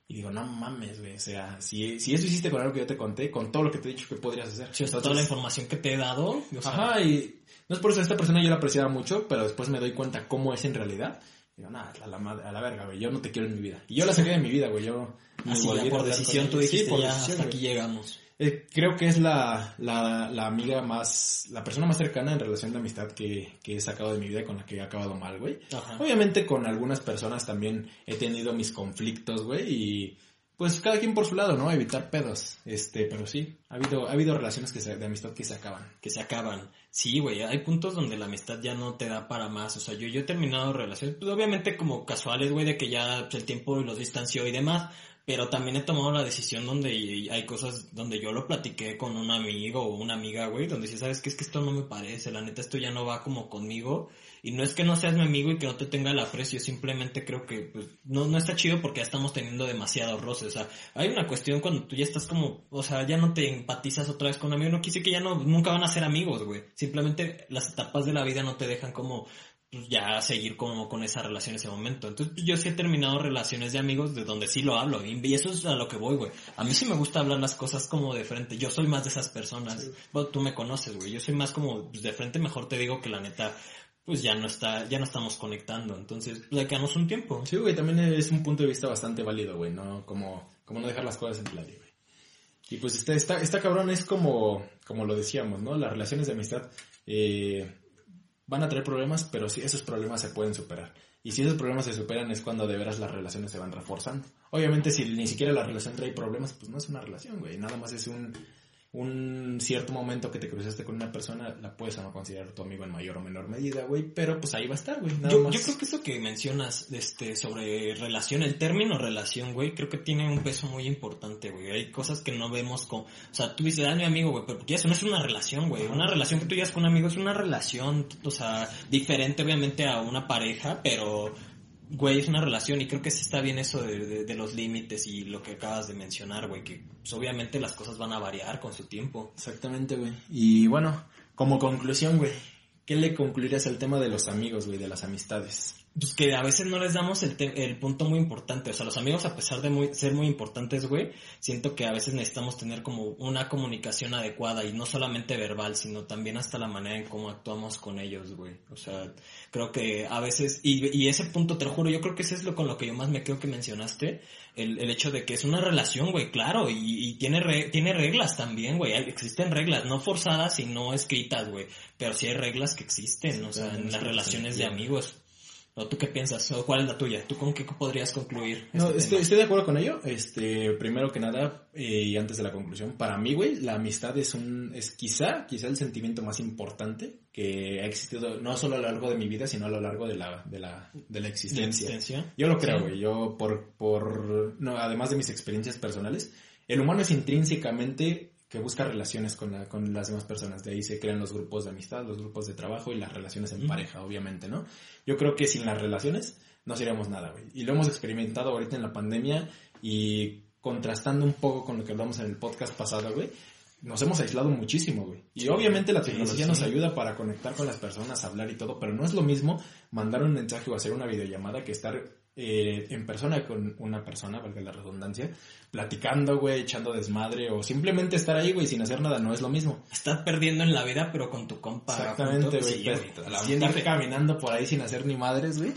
Y digo, no mames, güey, o sea, si, si eso hiciste con algo que yo te conté, con todo lo que te he dicho que podrías hacer. Sí, o sea, toda la información que te he dado, o sea, Ajá, y no es por eso, esta persona yo la apreciaba mucho, pero después me doy cuenta cómo es en realidad. Digo, nada, a la, a la verga, güey, yo no te quiero en mi vida. Y yo la saqué de mi vida, güey, yo... así ya por decisión tú Sí, dijiste, por ya decisión, hasta güey. aquí llegamos. Eh, creo que es la, la, la amiga más, la persona más cercana en relación de amistad que, que he sacado de mi vida y con la que he acabado mal, güey. Obviamente con algunas personas también he tenido mis conflictos, güey, y pues cada quien por su lado, ¿no? Evitar pedos, este, pero sí, ha habido, ha habido relaciones que se- de amistad que se acaban. que se acaban. Sí, güey, hay puntos donde la amistad ya no te da para más. O sea, yo, yo he terminado relaciones, pues obviamente como casuales, güey, de que ya pues, el tiempo los distanció y demás. Pero también he tomado la decisión donde hay cosas donde yo lo platiqué con un amigo o una amiga, güey, donde dice, ¿sabes qué? Es que esto no me parece, la neta, esto ya no va como conmigo. Y no es que no seas mi amigo y que no te tenga el aprecio, simplemente creo que pues, no, no está chido porque ya estamos teniendo demasiados roces. O sea, hay una cuestión cuando tú ya estás como, o sea, ya no te empatizas otra vez con un amigo, no quise que ya no, nunca van a ser amigos, güey. Simplemente las etapas de la vida no te dejan como pues, ya seguir como con esa relación en ese momento. Entonces yo sí he terminado relaciones de amigos de donde sí lo hablo y eso es a lo que voy, güey. A mí sí me gusta hablar las cosas como de frente. Yo soy más de esas personas. Bueno, tú me conoces, güey. Yo soy más como pues, de frente mejor te digo que la neta pues ya no está, ya no estamos conectando. Entonces, pues hay que darnos un tiempo. Sí, güey, también es un punto de vista bastante válido, güey, ¿no? Como, como no dejar las cosas en claro, güey. Y pues está, está, está cabrón, es como, como lo decíamos, ¿no? Las relaciones de amistad eh, van a traer problemas, pero sí, esos problemas se pueden superar. Y si esos problemas se superan es cuando de veras las relaciones se van reforzando. Obviamente si ni siquiera la relación trae problemas, pues no es una relación, güey. Nada más es un, un cierto momento que te cruzaste con una persona, la puedes o no considerar tu amigo en mayor o menor medida, güey. Pero pues ahí va a estar, güey. Nada Yo, más. yo creo que eso que mencionas este, sobre relación, el término relación, güey, creo que tiene un peso muy importante, güey. Hay cosas que no vemos con... O sea, tú dices, ah, mi amigo, güey, pero ya eso no es una relación, güey. Una relación que tú llevas con un amigo es una relación, o sea, diferente obviamente a una pareja, pero... Güey, es una relación y creo que sí está bien eso de, de- de los límites y lo que acabas de mencionar, güey, que pues, obviamente las cosas van a variar con su tiempo. Exactamente, güey. Y bueno, como conclusión, güey, ¿qué le concluirías al tema de los amigos, güey, de las amistades? Pues que a veces no les damos el, el punto muy importante. O sea, los amigos, a pesar de muy- ser muy importantes, güey, siento que a veces necesitamos tener como una comunicación adecuada y no solamente verbal, sino también hasta la manera en cómo actuamos con ellos, güey. O sea, creo que a veces, y, y ese punto, te lo juro, yo creo que ese es lo con lo que yo más me creo que mencionaste, el, el hecho de que es una relación, güey, claro, y, y tiene, re- tiene reglas también, güey. Existen reglas, no forzadas y no escritas, güey, pero sí hay reglas que existen, o sea, en las relaciones de amigos. ¿O tú qué piensas? ¿O cuál es la tuya? ¿Tú con qué podrías concluir? No, este estoy, de acuerdo con ello. Este, primero que nada, eh, y antes de la conclusión, para mí, güey, la amistad es un, es quizá, quizá el sentimiento más importante que ha existido, no solo a lo largo de mi vida, sino a lo largo de la, de la, de la ¿De la existencia. existencia? Yo lo creo, Sí. güey. Yo, por, por, no, además de mis experiencias personales, el humano es intrínsecamente que busca relaciones con, la- con las demás personas. De ahí se crean los grupos de amistad, los grupos de trabajo y las relaciones en pareja, obviamente, ¿no? Yo creo que sin las relaciones no seríamos nada, güey. Y lo hemos experimentado ahorita en la pandemia y contrastando un poco con lo que hablamos en el podcast pasado, güey. Nos hemos aislado muchísimo, güey. Y obviamente la tecnología sí. nos ayuda para conectar con las personas, hablar y todo, pero no es lo mismo mandar un mensaje o hacer una videollamada que estar eh, en persona con una persona, valga la redundancia, platicando, güey, echando desmadre o simplemente estar ahí, güey, sin hacer nada, no es lo mismo. Estás perdiendo en la vida, pero con tu compa. Exactamente, güey. sí, estar caminando por ahí sin hacer ni madres, güey.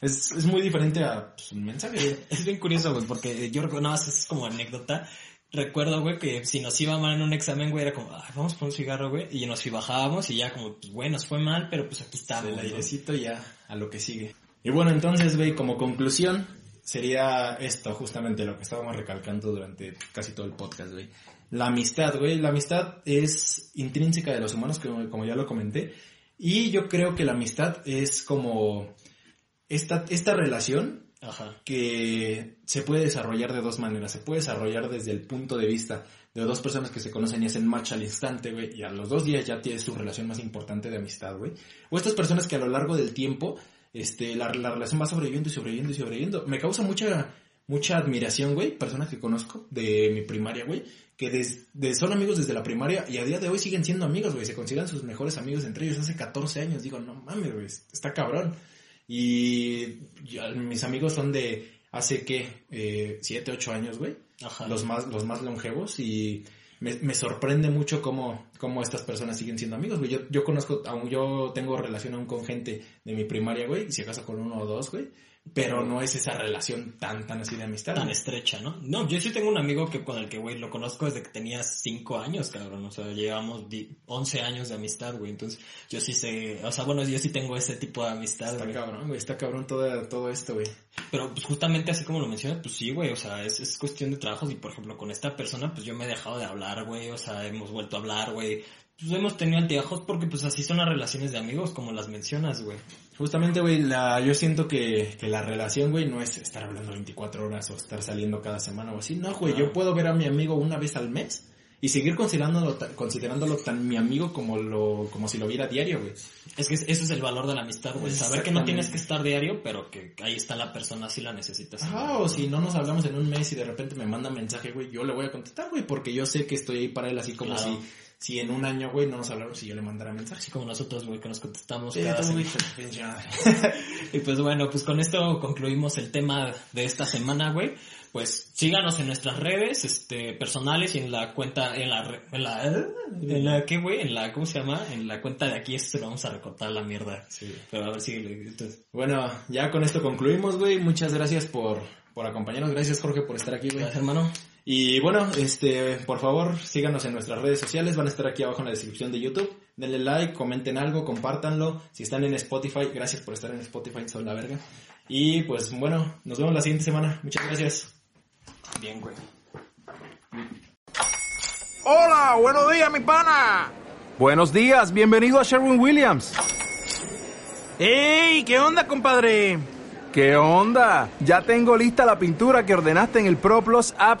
Es, es muy diferente a pues, un mensaje. Es bien curioso, güey, porque yo recuerdo, nada más es como anécdota. Recuerdo, güey, que si nos iba mal en un examen, güey, era como, Ay, vamos por un cigarro, güey, y nos bajábamos y ya como, pues, güey, nos fue mal, pero pues aquí estamos. ¿no? airecito ya a lo que sigue. Y bueno, entonces, güey, como conclusión, sería esto, justamente lo que estábamos recalcando durante casi todo el podcast, güey. La amistad, güey, la amistad es intrínseca de los humanos, como, como ya lo comenté, y yo creo que la amistad es como esta, esta relación Ajá. que se puede desarrollar de dos maneras. Se puede desarrollar desde el punto de vista de dos personas que se conocen y hacen match al instante, güey, y a los dos días ya tienes su relación más importante de amistad, güey. O estas personas que a lo largo del tiempo, este, la, la relación va sobreviviendo y sobreviviendo y sobreviviendo. Me causa mucha, mucha admiración, güey, personas que conozco de mi primaria, güey, que des- de- son amigos desde la primaria y a día de hoy siguen siendo amigos, güey, se consideran sus mejores amigos entre ellos hace 14 años. Digo, no mames, güey, está cabrón. Y mis amigos son de hace que eh, 7, 8 años, güey. Ajá. Los más, los más longevos y me, me sorprende mucho cómo, cómo estas personas siguen siendo amigos, güey. Yo, yo conozco, aún yo tengo relación aún con gente de mi primaria, güey, si acaso con uno o dos, güey. Pero no es esa relación tan, tan así de amistad. Tan estrecha, ¿no? No, yo sí tengo un amigo que con el que, güey, lo conozco desde que tenía 5 años, cabrón. O sea, llevamos di- 11 años de amistad, güey. Entonces, yo sí sé, o sea, bueno, yo sí tengo ese tipo de amistad, Está cabrón, güey, está cabrón todo, todo esto, güey. Pero pues justamente así como lo mencionas, pues sí, güey, o sea, es, es cuestión de trabajos y por ejemplo con esta persona pues yo me he dejado de hablar, güey, o sea, hemos vuelto a hablar, güey. Pues hemos tenido altibajos porque pues así son las relaciones de amigos como las mencionas, güey. Justamente, güey, la, yo siento que, que la relación, güey, no es estar hablando 24 horas o estar saliendo cada semana o así. No, güey, yo puedo ver a mi amigo una vez al mes y seguir considerándolo, considerándolo tan mi amigo como lo, como si lo viera diario, güey. Es que ese es el valor de la amistad, güey. Saber que no tienes que estar diario, pero que ahí está la persona si la necesitas. Ajá, o si no nos hablamos en un mes y de repente me manda mensaje, güey, yo le voy a contestar, güey, porque yo sé que estoy ahí para él, así como Claro. si, si en un año, güey, no nos hablamos y yo le mandara mensaje. Así como nosotros, güey, que nos contestamos Sí, cada semana. madre. Y pues bueno, pues con esto concluimos el tema de esta semana, güey. Pues síganos en nuestras redes, este, personales y en la cuenta, en la, en la, en la, ¿qué güey? En la, ¿cómo se llama? En la cuenta de aquí, esto se lo vamos a recortar la mierda. Sí. Pero a ver si, entonces, Bueno, ya con esto concluimos, güey. Muchas gracias por, por acompañarnos. Gracias, Jorge, por estar aquí, güey. gracias hermano. Y bueno, este, por favor, síganos en nuestras redes sociales, van a estar aquí abajo en la descripción de YouTube. Denle like, comenten algo, compártanlo. Si están en Spotify, gracias por estar en Spotify, son la verga. Y pues bueno, nos vemos la siguiente semana. Muchas gracias. Bien, güey. Hola, buenos días, mi pana. Buenos días, bienvenido a Sherwin Williams. ¡Ey! ¿Qué onda, compadre? ¿Qué onda? Ya tengo lista la pintura que ordenaste en el ProPlus app.